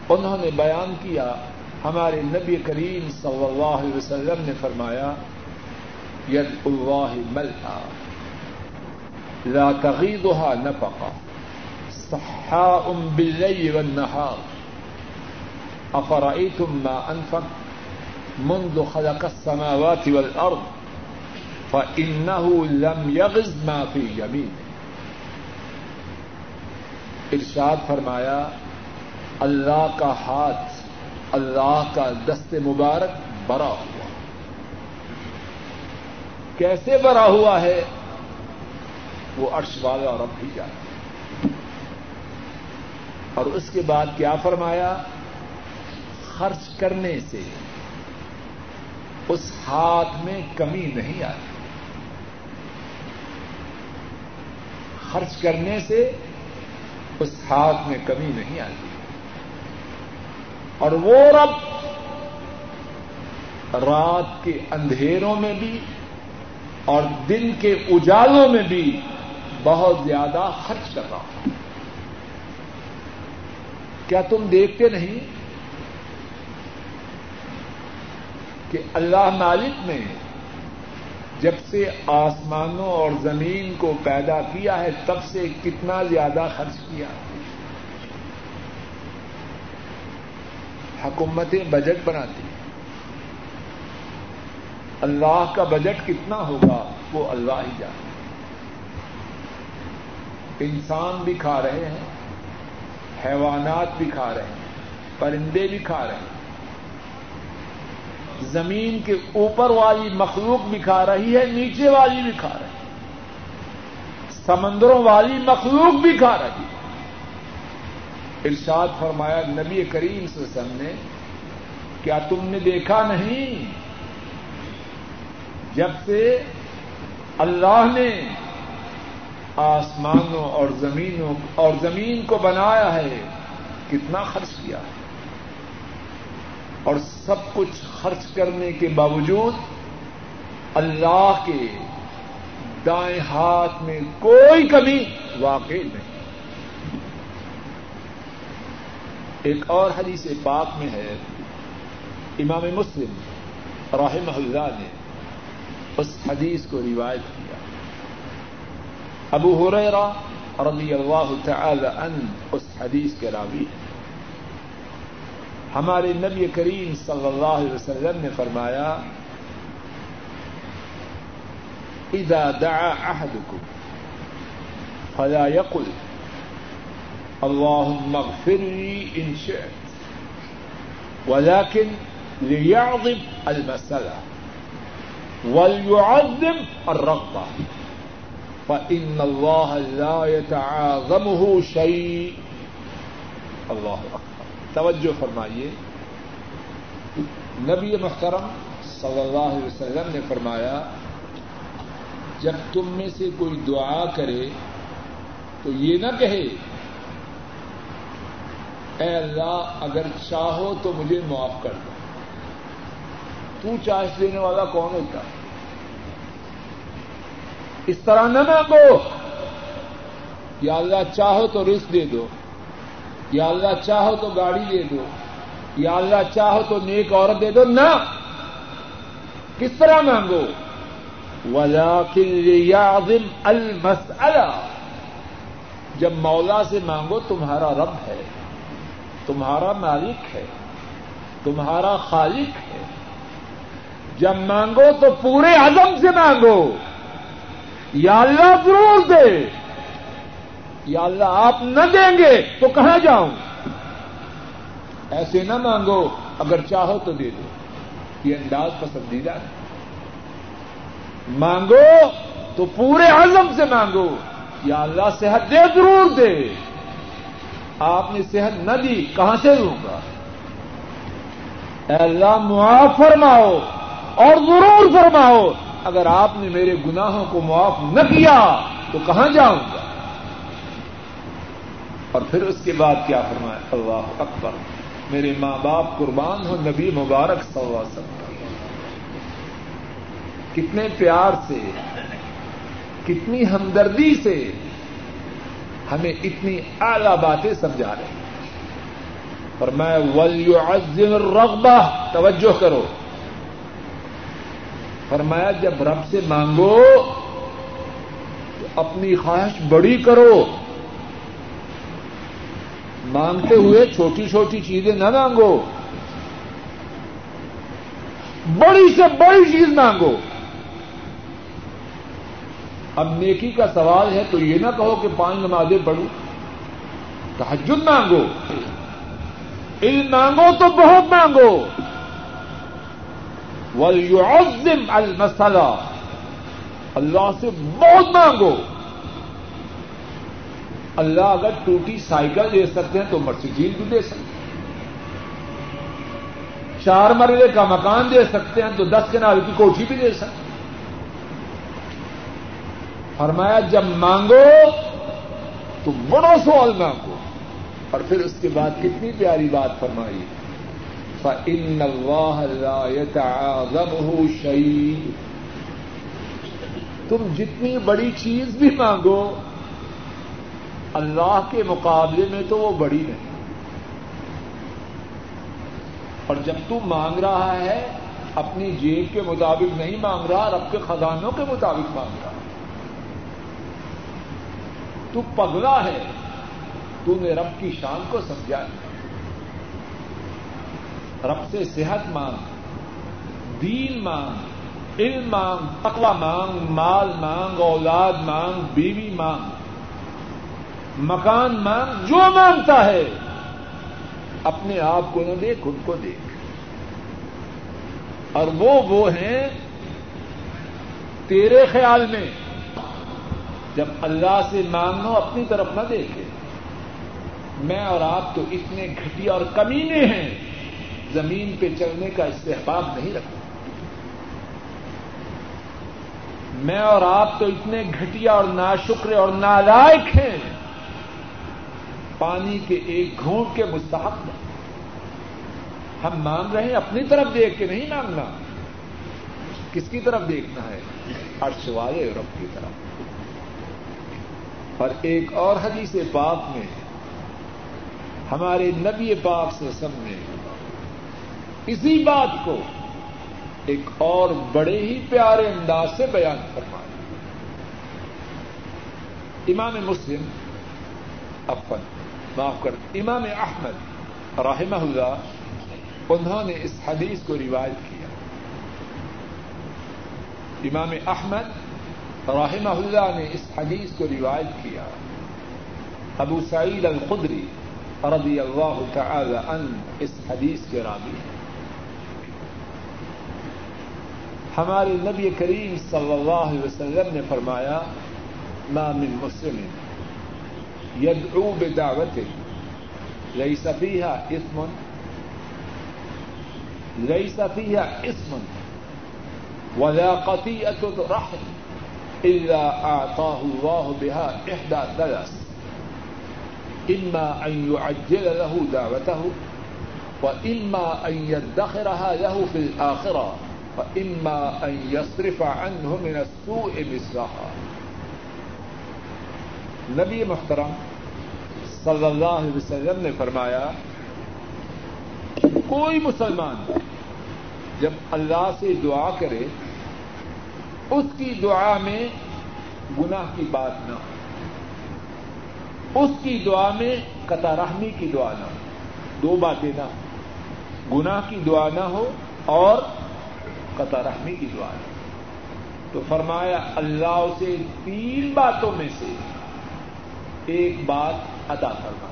انہوں نے بیان کیا، ہمارے نبی کریم صلی اللہ علیہ وسلم نے فرمایا ید اللہ ملحا. لا تغیضها نفقا صحاء باللیل والنهار. افرأيتم ما انفق منذ خلق السماوات والارض فانه لم يغز ما في يمينه. ارشاد فرمایا، اللہ کا ہاتھ، اللہ کا دست مبارک بڑا ہوا کیسے بڑا ہوا ہے، وہ عرش والا اور اب بھی جانا اور اس کے بعد کیا فرمایا؟ خرچ کرنے سے اس ہاتھ میں کمی نہیں آتی۔ خرچ کرنے سے اس ہاتھ میں کمی نہیں آتی۔ اور وہ رب رات کے اندھیروں میں بھی اور دن کے اجالوں میں بھی بہت زیادہ خرچ کر رہا ہوں۔ کیا تم دیکھتے نہیں کہ اللہ مالک نے جب سے آسمانوں اور زمین کو پیدا کیا ہے، تب سے کتنا زیادہ خرچ کیا؟ حکومتیں بجٹ بناتی۔ ہیں اللہ کا بجٹ کتنا ہوگا وہ اللہ ہی جانے. انسان بھی کھا رہے ہیں، حیوانات بھی کھا رہے ہیں، پرندے بھی کھا رہے ہیں. زمین کے اوپر والی مخلوق بھی کھا رہی ہے، نیچے والی بھی کھا رہی ہے. سمندروں والی مخلوق بھی کھا رہی ہے. ارشاد فرمایا، نبی کریم سے وسلم نے، کیا تم نے دیکھا نہیں؟ جب سے اللہ نے آسمانوں اور زمینوں اور زمین کو بنایا ہے، کتنا خرچ کیا ہے؟ اور سب کچھ خرچ کرنے کے باوجود اللہ کے دائیں ہاتھ میں کوئی کمی واقع نہیں۔ ایک اور حدیث پاک میں ہے، امام مسلم رحمہ اللہ نے اس حدیث کو روایت کیا۔ ابو ہریرا رضی اللہ تعالی عنہ اس حدیث کے راوی ہیں۔ ہمارے نبی کریم صلی اللہ علیہ وسلم نے فرمایا، اذا دعا احدكم فلا يقل اللهم اغفر لي ان شئت ولكن ليعظم المسألة وليعظم الرغبة. فإن الله لا يتعاظمه شيء. الله أكبر. توجہ فرمائیے. نبی محترم صلی اللہ علیہ وسلم نے فرمایا، جب تم میں سے کوئی دعا کرے، تو یہ نہ کہے، اے اللہ، اگر چاہو تو مجھے معاف کر دو۔ تو چاہش دینے والا کون ہوتا؟ اس طرح نہ مانگو۔ یا اللہ چاہو تو رزق دے دو۔ یا اللہ چاہو تو گاڑی دے دو۔ یا اللہ چاہو تو نیک عورت دے دو۔ نہ۔ کس طرح مانگو؟ ولاکن المسألہ جب مولا سے مانگو، تمہارا رب ہے۔ تمہارا مالک ہے۔ تمہارا خالق ہے۔ جب مانگو تو پورے عزم سے مانگو۔ یا اللہ ضرور دے، یا اللہ آپ نہ دیں گے تو کہاں جاؤں؟ ایسے نہ مانگو، اگر چاہو تو دے دو۔ یہ انداز پسندیدہ ہے۔ مانگو تو پورے عزم سے مانگو۔ یا اللہ صحت دے، ضرور دے۔ آپ نے صحت نہ دی، کہاں سے دوں گا؟ اے اللہ، معاف فرماؤ اور ضرور فرماؤ۔ اگر آپ نے میرے گناہوں کو معاف نہ کیا تو کہاں جاؤں گا؟ اور پھر اس کے بعد کیا فرمایا؟ اللہ اکبر، میرے ماں باپ قربان ہو نبی مبارک صلی اللہ علیہ وسلم۔ کتنے پیار سے، کتنی ہمدردی سے ہمیں اتنی اعلی باتیں سمجھا رہے ہیں۔ اور میں ولیو عزم رغبہ توجہ کرو۔ فرمایا، جب رب سے مانگو تو اپنی خواہش بڑی کرو۔ مانگتے ہوئے چھوٹی چھوٹی چیزیں نہ مانگو۔ بڑی سے بڑی چیز مانگو۔ اب نیکی کا سوال ہے تو یہ نہ کہو کہ پانچ نمازیں پڑھو۔ تحجد مانگو۔ علم مانگو تو بہت مانگو۔ ولیم المسلہ اللہ سے بہت مانگو۔ اللہ اگر ٹوٹی سائیکل دے سکتے ہیں تو مرسیڈیز بھی دے سکتے ہیں۔ چار مرلے کا مکان دے سکتے ہیں تو دس کنال کی کوٹھی بھی دے سکتے ہیں۔ فرمایا، جب مانگو تو بڑا سوال مانگو۔ اور پھر اس کے بعد کتنی پیاری بات فرمائی۔ فَإِنَّ اللَّهَ لَا يَتَعَاظَمُهُ شَيْءٍ۔ تم جتنی بڑی چیز بھی مانگو، اللہ کے مقابلے میں تو وہ بڑی نہیں۔ اور جب تم مانگ رہا ہے، اپنی جیب کے مطابق نہیں مانگ رہا، رب کے خزانوں کے مطابق مانگ رہا۔ تو پگلا ہے، تو نے رب کی شان کو سمجھا رب سے صحت مانگ، دین مانگ، علم مانگ، تقوی مانگ، مال مانگ، اولاد مانگ، بیوی مانگ، مکان مانگ، جو مانگتا ہے، اپنے آپ کو نہ دیکھ، خود کو دیکھ۔ اور وہ وہ ہیں تیرے خیال میں، جب اللہ سے مانگو، اپنی طرف نہ دیکھے۔ میں اور آپ تو اتنے گھٹیا اور کمینے ہیں۔ زمین پہ چلنے کا استحباب نہیں رکھتا۔ میں اور آپ تو اتنے گھٹیا اور ناشکر اور نالائق ہیں۔ پانی کے ایک گھونٹ کے مستحق ہم مانگ رہے ہیں اپنی طرف دیکھ کے نہیں مانگنا۔ کس کی طرف دیکھنا ہے؟ عرش والے رب کی طرف۔ اور ایک اور حدیث پاک میں ہمارے نبی پاک سے سب نے اسی بات کو ایک اور بڑے ہی پیارے انداز سے بیان فرمایا امام مسلم افن معاف کر، امام احمد رحمہ اللہ، انہوں نے اس حدیث کو روایت کیا۔ امام احمد رحمہ اللہ نے اس حدیث کو روایت کیا۔ ابو سعید الخدری رضی اللہ تعالی ان اس حدیث کے راوی ہمارے نبی کریم صلی اللہ علیہ وسلم نے فرمایا، ما من مسلم يدعو بدعوته ليس فيها اسم ليس فيها اسم، ولا قطيئة رحم إلا أعطاه الله بها إحدى ثلاث إما أن يعجل له دعوته وإما أن يدخرها له في الآخرة وإما أن يصرف عنه من السوء مثلها نبی محترم صلی اللہ علیہ وسلم نے فرمایا کوئی مسلمان جب اللہ سے دعا کرے، اس کی دعا میں گناہ کی بات نہ ہو، اس کی دعا میں قطع رحمی کی دعا نہ ہو، دو باتیں نہ ہو، گناہ کی دعا نہ ہو اور قطع رحمی کی دعا نہ ہو تو فرمایا، اللہ سے تین باتوں میں سے ایک بات ادا کرنا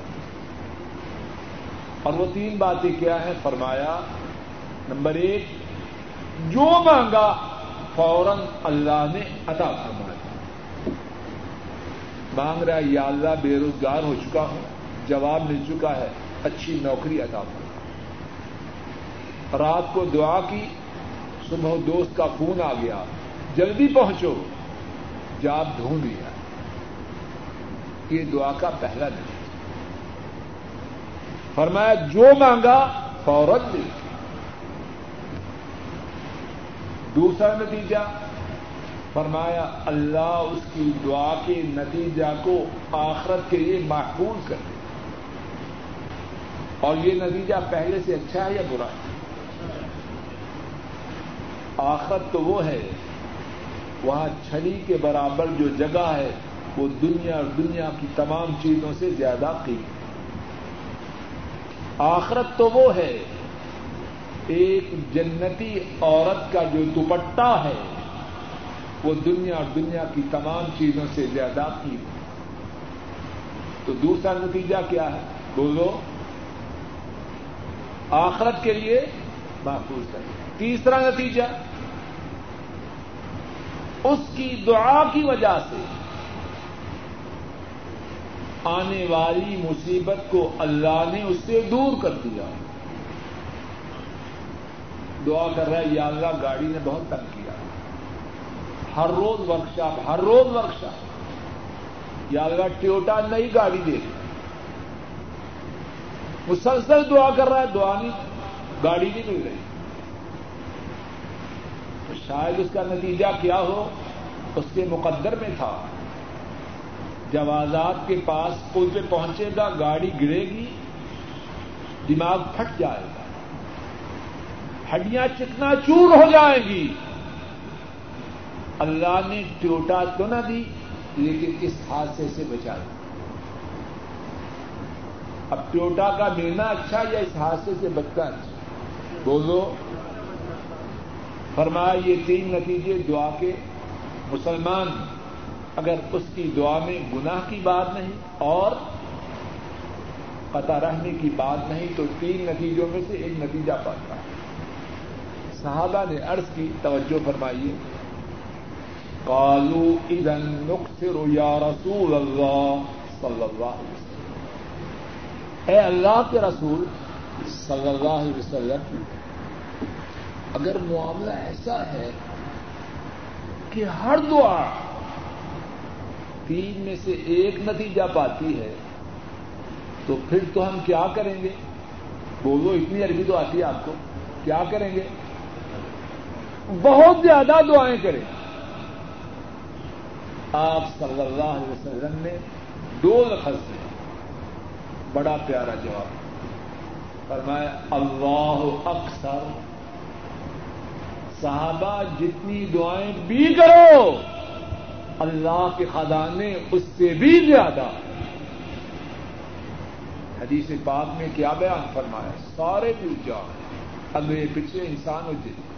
اور وہ تین باتیں کیا ہیں؟ فرمایا، نمبر ایک، جو مانگا فوراً اللہ نے عطا فرمایا۔ مانگ رہا یا اللہ، بے روزگار ہو چکا ہوں، جواب مل چکا ہے، اچھی نوکری عطا فرما۔ رات کو دعا کی صبح دوست کا فون آ گیا۔ جلدی پہنچو۔ جاب ڈھونڈ لیا یہ دعا کا پہلا نتیجہ فرمایا، جو مانگا فوراً دے۔ دوسرا نتیجہ، فرمایا، اللہ اس کی دعا کے نتیجہ کو آخرت کے لیے محفوظ کر دے۔ اور یہ نتیجہ پہلے سے اچھا ہے یا برا ہے؟ آخرت تو وہ ہے، وہاں چھڑی کے برابر جو جگہ ہے، وہ دنیا اور دنیا کی تمام چیزوں سے زیادہ قیمت آخرت تو وہ ہے، ایک جنتی عورت کا جو دوپٹہ ہے، وہ دنیا اور دنیا کی تمام چیزوں سے زیادہ قیمت تو دوسرا نتیجہ کیا ہے؟ بولو، آخرت کے لیے محفوظ ہے تیسرا نتیجہ اس کی دعا کی وجہ سے آنے والی مصیبت کو اللہ نے اس سے دور کر دیا۔ دعا کر رہا ہے، یا اللہ، گاڑی نے بہت تنگ کیا۔ ہر روز ورکشاپ، ہر روز ورکشاپ۔ یا اللہ، ٹیوٹا نئی گاڑی دے۔ دیا مسلسل دعا کر رہا ہے، دعا نہیں، گاڑی نہیں مل رہی۔ شاید اس کا نتیجہ کیا ہو؟ اس کے مقدر میں تھا۔ جوازات کے پاس پل پہ پہنچے گا، گاڑی گرے گی، دماغ پھٹ جائے گا۔ ہڈیاں چکنا چور ہو جائیں گی۔ اللہ نے ٹیوٹا تو نہ دی، لیکن اس حادثے سے بچا دیا اب ٹیوٹا کا ملنا اچھا یا اس حادثے سے بچنا اچھا؟ بولو۔ فرمایا یہ تین نتیجے دعا کے مسلمان اگر اس کی دعا میں گناہ کی بات نہیں اور قطع رہنے کی بات نہیں تو تین نتیجوں میں سے ایک نتیجہ پاتا ہے۔ صحابہ نے عرض کی، توجہ فرمائیے۔ کالو ادن نقصر یا رسول اللہ صلی اللہ علیہ وسلم۔ اے اللہ کے رسول صلی اللہ علیہ وسلم اگر معاملہ ایسا ہے کہ ہر دعا تین میں سے ایک نتیجہ پاتی ہے، تو پھر تو ہم کیا کریں گے؟ بولو، اتنی عربی تو آتی ہے آپ کو۔ کیا کریں گے؟ بہت زیادہ دعائیں کریں۔ آپ صلی اللہ علیہ وسلم نے دو لفظ میں بڑا پیارا جواب۔ فرمایا، اللہ اکثر صحابہ جتنی دعائیں بھی کرو، اللہ کے خزانے اس سے بھی زیادہ۔ حدیث پاک میں کیا بیان فرمایا؟ سارے بھی جان اگلے پچھلے انسان ہو جائے۔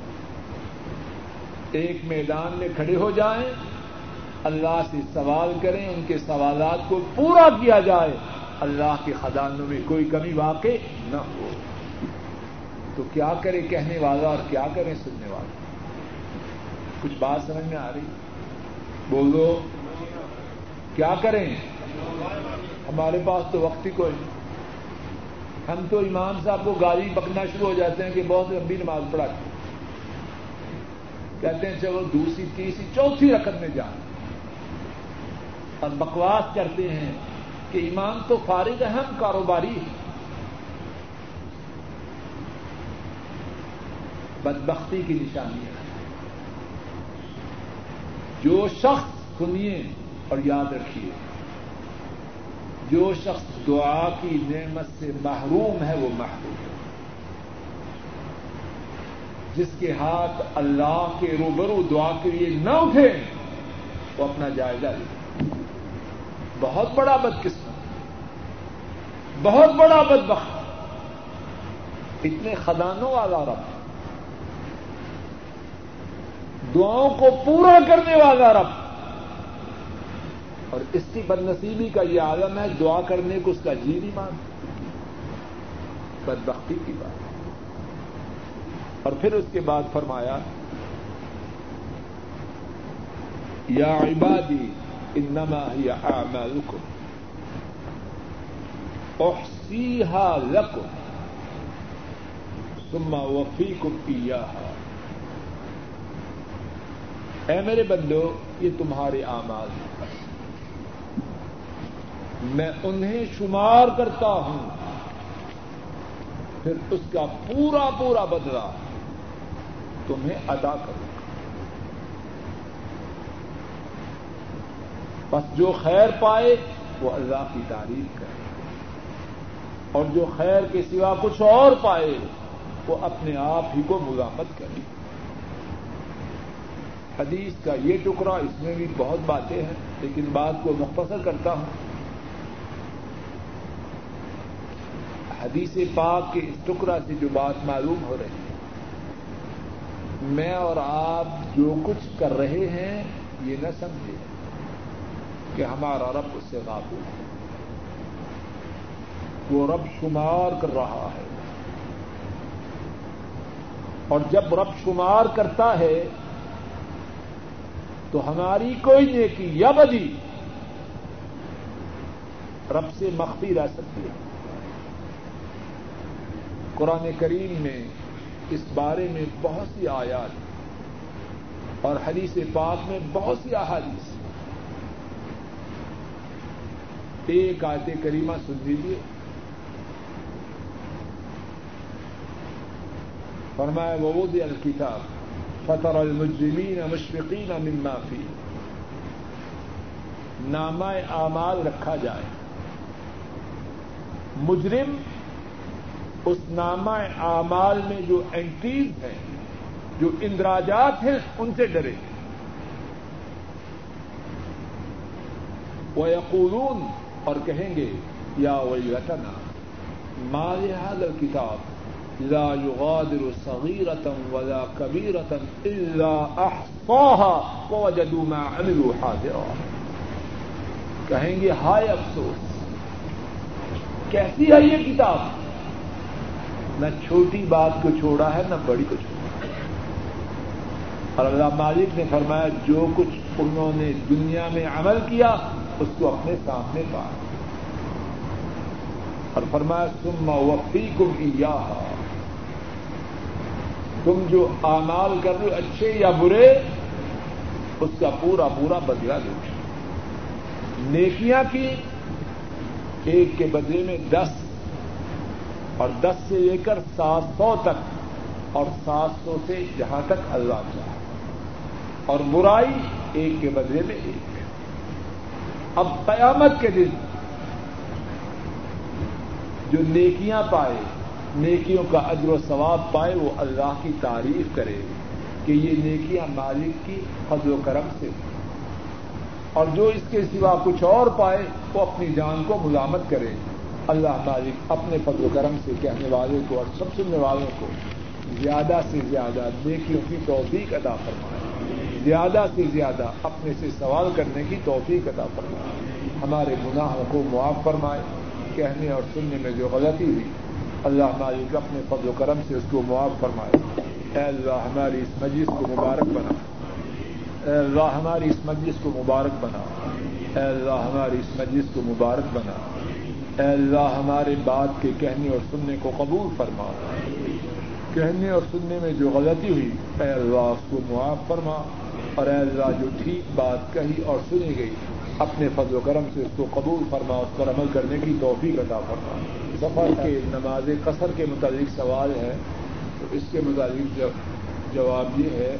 ایک میدان میں کھڑے ہو جائیں۔ اللہ سے سوال کریں، ان کے سوالات کو پورا کیا جائے۔ اللہ کے خزانوں میں کوئی کمی واقع نہ ہو۔ تو کیا کرے کہنے والا اور کیا کرے سننے والا؟ کچھ بات سمجھ میں آ رہی؟ بول دو کیا کریں؟ ہمارے پاس تو وقت ہی کوئی نہیں۔ ہم تو امام صاحب کو گالی پکنا شروع ہو جاتے ہیں کہ بہت لمبی نماز پڑھاتے کہتے ہیں، چلو دوسری، تیسری، چوتھی رقم میں جائیں اور بکواس کرتے ہیں کہ ایمان تو فارغ اہم کاروباری ہے بدبختی کی نشانی ہے۔ جو شخص سنیے اور یاد رکھیے، جو شخص دعا کی نعمت سے محروم ہے، وہ محروم ہے۔ جس کے ہاتھ اللہ کے روبرو دعا کے لیے نہ اٹھے، وہ اپنا جائزہ لے۔ بہت بڑا بدقسمت، بہت بڑا بدبخت۔ اتنے خدانوں والا رب۔ دعاؤں کو پورا کرنے والا رب۔ اور اس کی بدنصیبی کا یہ عالم ہے دعا کرنے کو اس کا جی نہیں مانتا۔ بدبختی کی بات۔ اور پھر اس کے بعد فرمایا، یا عبادی، انما هي اعمالكم احصيها لكم ثم اوفيكم اياها اے میرے بندو، یہ تمہارے اعمال ہیں۔ میں انہیں شمار کرتا ہوں۔ پھر اس کا پورا پورا بدلا تمہیں ادا کروں۔ بس جو خیر پائے، وہ اللہ کی تعریف کرے۔ اور جو خیر کے سوا کچھ اور پائے، وہ اپنے آپ ہی کو مزاحمت کرے۔ حدیث کا یہ ٹکڑا، اس میں بھی بہت باتیں ہیں، لیکن بات کو مختصر کرتا ہوں۔ حدیث پاک کے اس ٹکڑا سے جو بات معلوم ہو رہی ہے۔ میں اور آپ جو کچھ کر رہے ہیں، یہ نہ سمجھے کہ ہمارا رب اس سے ہے۔ وہ رب شمار کر رہا ہے۔ اور جب رب شمار کرتا ہے تو ہماری کوئی نیکی یا بدی رب سے مخفی رہ سکتی ہے۔ قرآن کریم میں اس بارے میں بہت سی آیات اور حدیث پاک میں بہت سی احادیث۔ ایک آیت کریمہ سن لیجیے فرمایا، ووضع الكتاب۔ فطر المجرمین مشفقین مما فی۔ نامہ اعمال رکھا جائے۔ مجرم اس نامہ اعمال میں جو اینٹریز ہیں، جو اندراجات ہیں، ان سے ڈرے۔ وہ یقولون اور کہیں گے، یا وہی رتنا مال حاضر کتاب لا يغادر صغيرة ولا كبيرة إلا أحصاها ووجدوا ما عملوا حاضرا. کہیں گے، ہائے افسوس، کیسی ہے یہ کتاب؟ نہ چھوٹی بات کو چھوڑا ہے، نہ بڑی کو چھوڑا ہے۔ اور اللہ مالک نے فرمایا، جو کچھ انہوں نے دنیا میں عمل کیا، اس کو اپنے سامنے پا۔ اور فرمایا تم وفی کم یا تم جو آمال کر رہے ہو اچھے یا برے، اس کا پورا پورا بدلا دو۔ نیکیاں کی، ایک کے بدلے میں دس، اور دس سے لے کر سات سو تک، اور سات سو سے جہاں تک اللہ چاہے اور برائی ایک کے بدلے میں ایک۔ اب قیامت کے دن جو نیکیاں پائے نیکیوں کا اجر و ثواب پائے، وہ اللہ کی تعریف کرے کہ یہ نیکیاں مالک کی فضل و کرم سے اور جو اس کے سوا کچھ اور پائے، وہ اپنی جان کو ملامت کرے۔ اللہ مالک اپنے فضل و کرم سے کہنے والے کو اور سب سننے والوں کو زیادہ سے زیادہ نیکیوں کی توفیق ادا فرمائے۔ زیادہ سے زیادہ اپنے سے سوال کرنے کی توفیق ادا فرمائے۔ ہمارے گناہوں کو معاف فرمائے۔ کہنے اور سننے میں جو غلطی ہوئی اللہ مالک اپنے فضل و کرم سے اس کو معاف فرمائے۔ اے اللہ ہماری اس مجلس کو مبارک بنا۔ اے اللہ ہماری اس مجلس کو مبارک بنا۔ اے اللہ ہماری اس مجلس کو مبارک بنا۔ اے اللہ ہمارے بات کے کہنے اور سننے کو قبول فرما۔ کہنے اور سننے میں جو غلطی ہوئی، اے اللہ اس کو معاف فرما۔ اور اے اللہ جو ٹھیک بات کہی اور سنی گئی، اپنے فضل و کرم سے اس کو قبول فرما اس پر عمل کرنے کی توفیق عطا فرما۔ سفر کے نماز قصر کے متعلق سوال ہے، تو اس کے متعلق جواب یہ ہے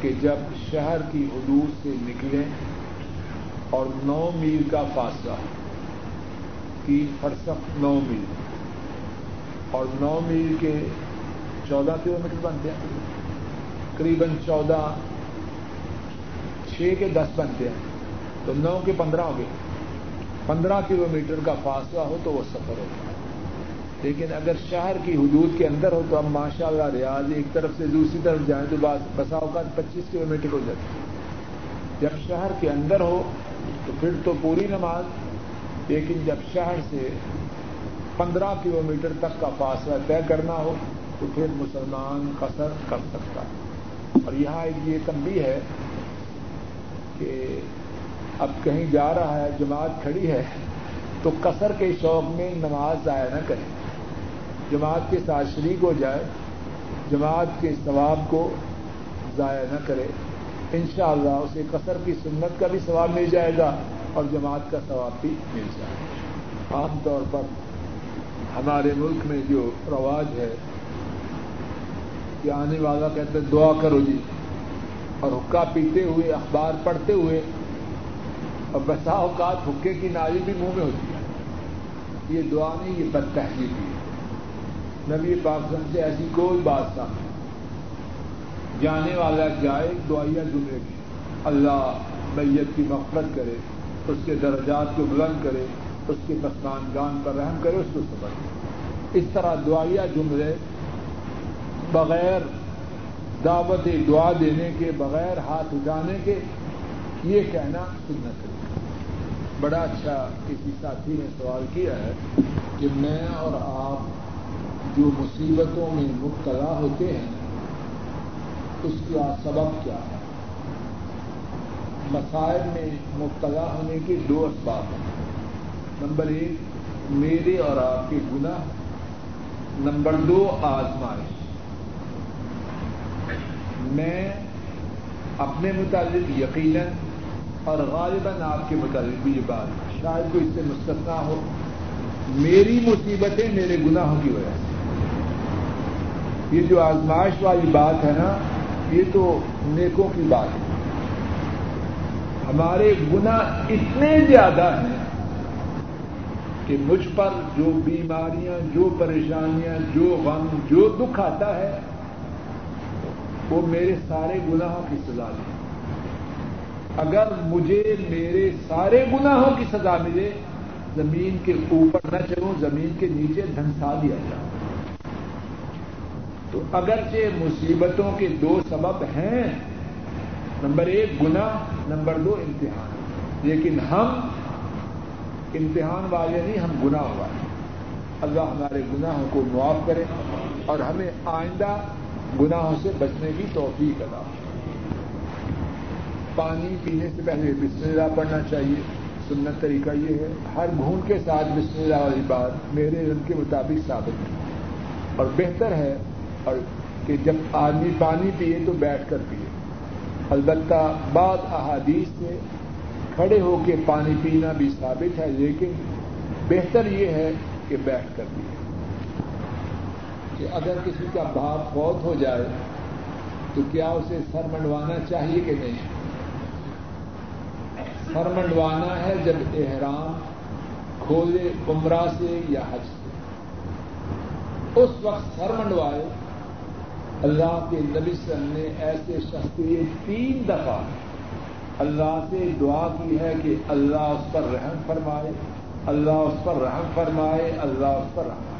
کہ جب شہر کی حدود سے نکلیں اور نو میل کا فاصلہ، تین فرسخ نو میل، اور نو میل کے چودہ کلو میٹر بنتے ہیں قریب چودہ، چھ کے دس بنتے ہیں، تو نو کے پندرہ ہو گئے۔ پندرہ کلو میٹر کا فاصلہ ہو تو وہ سفر ہوتا ہے لیکن اگر شہر کی حدود کے اندر ہو تو اب ماشاء اللہ ریاض ایک طرف سے دوسری طرف جائیں تو بسا اوقات پچیس کلو میٹر ہو جاتی ہے۔ جب شہر کے اندر ہو تو پھر تو پوری نماز، لیکن جب شہر سے پندرہ کلو میٹر تک کا فاصلہ طے کرنا ہو تو پھر مسلمان قصر کر سکتا ہے۔ اور یہاں ایک یہ تنبی ہے کہ اب کہیں جا رہا ہے، جماعت کھڑی ہے، تو قصر کے شوق میں نماز ضائع نہ کرے جماعت کے ساتھ شریک ہو جائے، جماعت کے ثواب کو ضائع نہ کرے۔ انشاءاللہ اسے قصر کی سنت کا بھی ثواب مل جائے گا اور جماعت کا ثواب بھی مل جائے گا۔ عام طور پر ہمارے ملک میں جو رواج ہے، کہ آنے والا کہتے دعا کرو جی۔ اور حکا پیتے ہوئے، اخبار پڑھتے ہوئے اور بسا اوقات حکے کی نالی بھی منہ میں ہوتی ہے۔ یہ دعا نہیں، یہ بد تحریری ہے۔ نبی پاکستان سے ایسی کوئی بات نہ جانے والا جائے، دعائیاں جملے کی اللہ میت کی مفرت کرے، اس کے درجات کو بلند کرے، اس کے پسمان گان پر رحم کرے، اس کو سمجھ۔ اس طرح دعائیا جملے بغیر دعوت دعا دینے کے، بغیر ہاتھ اٹھانے کے، یہ کہنا سنت ہے۔ بڑا اچھا کسی ساتھی نے سوال کیا ہے کہ میں اور آپ جو مصیبتوں میں مبتلا ہوتے ہیں، اس کا سبب کیا ہے؟ مسائل میں مبتلا ہونے کے دو اسباب ہیں۔ نمبر ایک، میرے اور آپ کے گناہ۔ نمبر دو، آزمائش۔ میں اپنے متعلق یقیناً اور غالباً آپ کے متعلق بھی یہ بات شاید کوئی اس سے مستثنا ہو۔ میری مصیبتیں میرے گناہوں کی وجہ سے۔ یہ جو آزمائش والی بات ہے نا، یہ تو نیکوں کی بات ہے۔ ہمارے گناہ اتنے زیادہ ہیں کہ مجھ پر جو بیماریاں، جو پریشانیاں، جو غم، جو دکھ آتا ہے، وہ میرے سارے گناہوں کی سزا دے۔ اگر مجھے میرے سارے گناہوں کی سزا ملے، زمین کے اوپر نہ چلوں، زمین کے نیچے دھنسا دیا جائے۔ تو اگرچہ مصیبتوں کے دو سبب ہیں، نمبر ایک گنا نمبر دو امتحان۔ لیکن ہم امتحان والے نہیں، ہم گناہ والے اللہ ہمارے گناہوں کو معاف کرے اور ہمیں آئندہ گناہوں سے بچنے کی توفیق ادا پانی پینے سے پہلے بسم اللہ پڑھنا چاہیے۔ سنت طریقہ یہ ہے۔ ہر گھون کے ساتھ بسم اللہ والی بات میرے علم کے مطابق ثابت ہے۔ اور بہتر ہے اور کہ جب آدمی پانی پیے تو بیٹھ کر پیے۔ البتہ بعض احادیث سے کھڑے ہو کے پانی پینا بھی ثابت ہے، لیکن بہتر یہ ہے کہ بیٹھ کر پیے۔ کہ اگر کسی کا باپ فوت ہو جائے تو کیا اسے سر منڈوانا چاہیے کہ نہیں؟ منڈوانا ہے جب احرام کھولے عمرہ سے یا حج سے۔ اس وقت سر منڈوائے اللہ کے نبی سن نے ایسے شخص کے تین دفعہ اللہ سے دعا کی ہے کہ اللہ اس پر رحم فرمائے، اللہ اس پر رحم فرمائے، اللہ اس پر رحم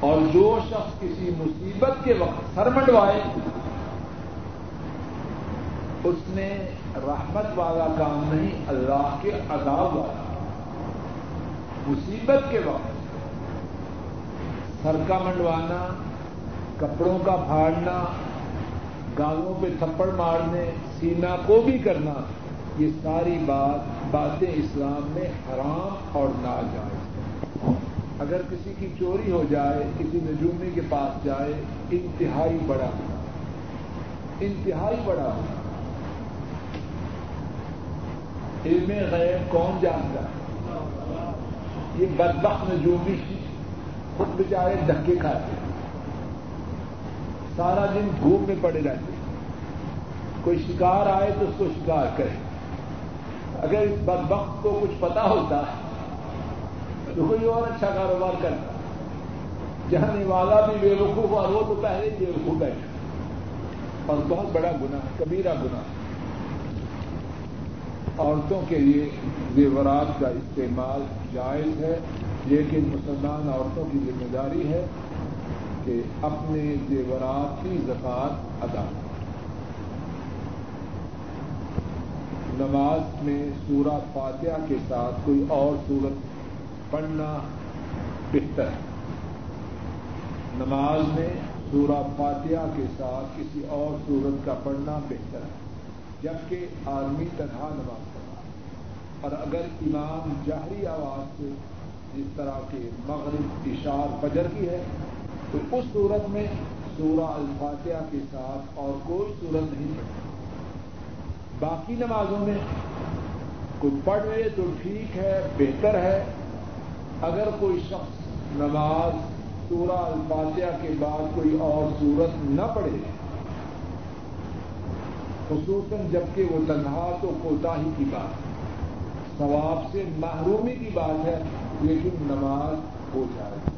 اور جو شخص کسی مصیبت کے وقت سر منڈوائے، اس نے رحمت والا کام نہیں، اللہ کے عذاب والا۔ مصیبت کے وقت سر کا منڈوانا، کپڑوں کا پھاڑنا گالوں پہ تھپڑ مارنے، سینا کو بھی کرنا، یہ ساری بات باتیں اسلام میں حرام اور ناجائز اگر کسی کی چوری ہو جائے، کسی نجومی کے پاس جائے، انتہائی بڑا ہونا۔ انتہائی بڑا ہونا۔ علم غیب کون جانتا یہ بدبخت نجومی خود بچارے دھکے کھاتے سارا دن گھوم میں پڑے رہتے کوئی شکار آئے تو اس کو شکار کرے۔ اگر اس بدبخت کو کچھ پتا ہوتا تو کوئی اور اچھا کاروبار کرتا۔ جہاں والا بھی بے وقوف اور وہ تو پہلے ہی بے وقوف بیٹھا۔ اور بہت بڑا گنا کبیرہ گنا عورتوں کے لیے زیورات کا استعمال جائز ہے، لیکن مسلمان عورتوں کی ذمہ داری ہے کہ اپنے زیورات کی زکات ادا نماز میں سورہ فاتحہ کے ساتھ کوئی اور سورت پڑھنا بہتر ہے۔ نماز میں سورہ فاتحہ کے ساتھ کسی اور سورت کا پڑھنا بہتر ہے، جبکہ آدمی تنہا نماز۔ اور اگر امام جہری آواز سے جس طرح کے مغرب اشار فجر کی ہے، تو اس صورت میں سورہ الفاتحہ کے ساتھ اور کوئی صورت نہیں پڑتی باقی نمازوں میں کوئی پڑھ لے تو ٹھیک ہے، بہتر ہے۔ اگر کوئی شخص نماز سورہ الفاتحہ کے بعد کوئی اور صورت نہ پڑھے، خصوصاً جبکہ وہ تنہا تو کوتا ہی کی بات۔ ہے ثواب سے محرومی کی بات ہے لیکن نماز ہو جائے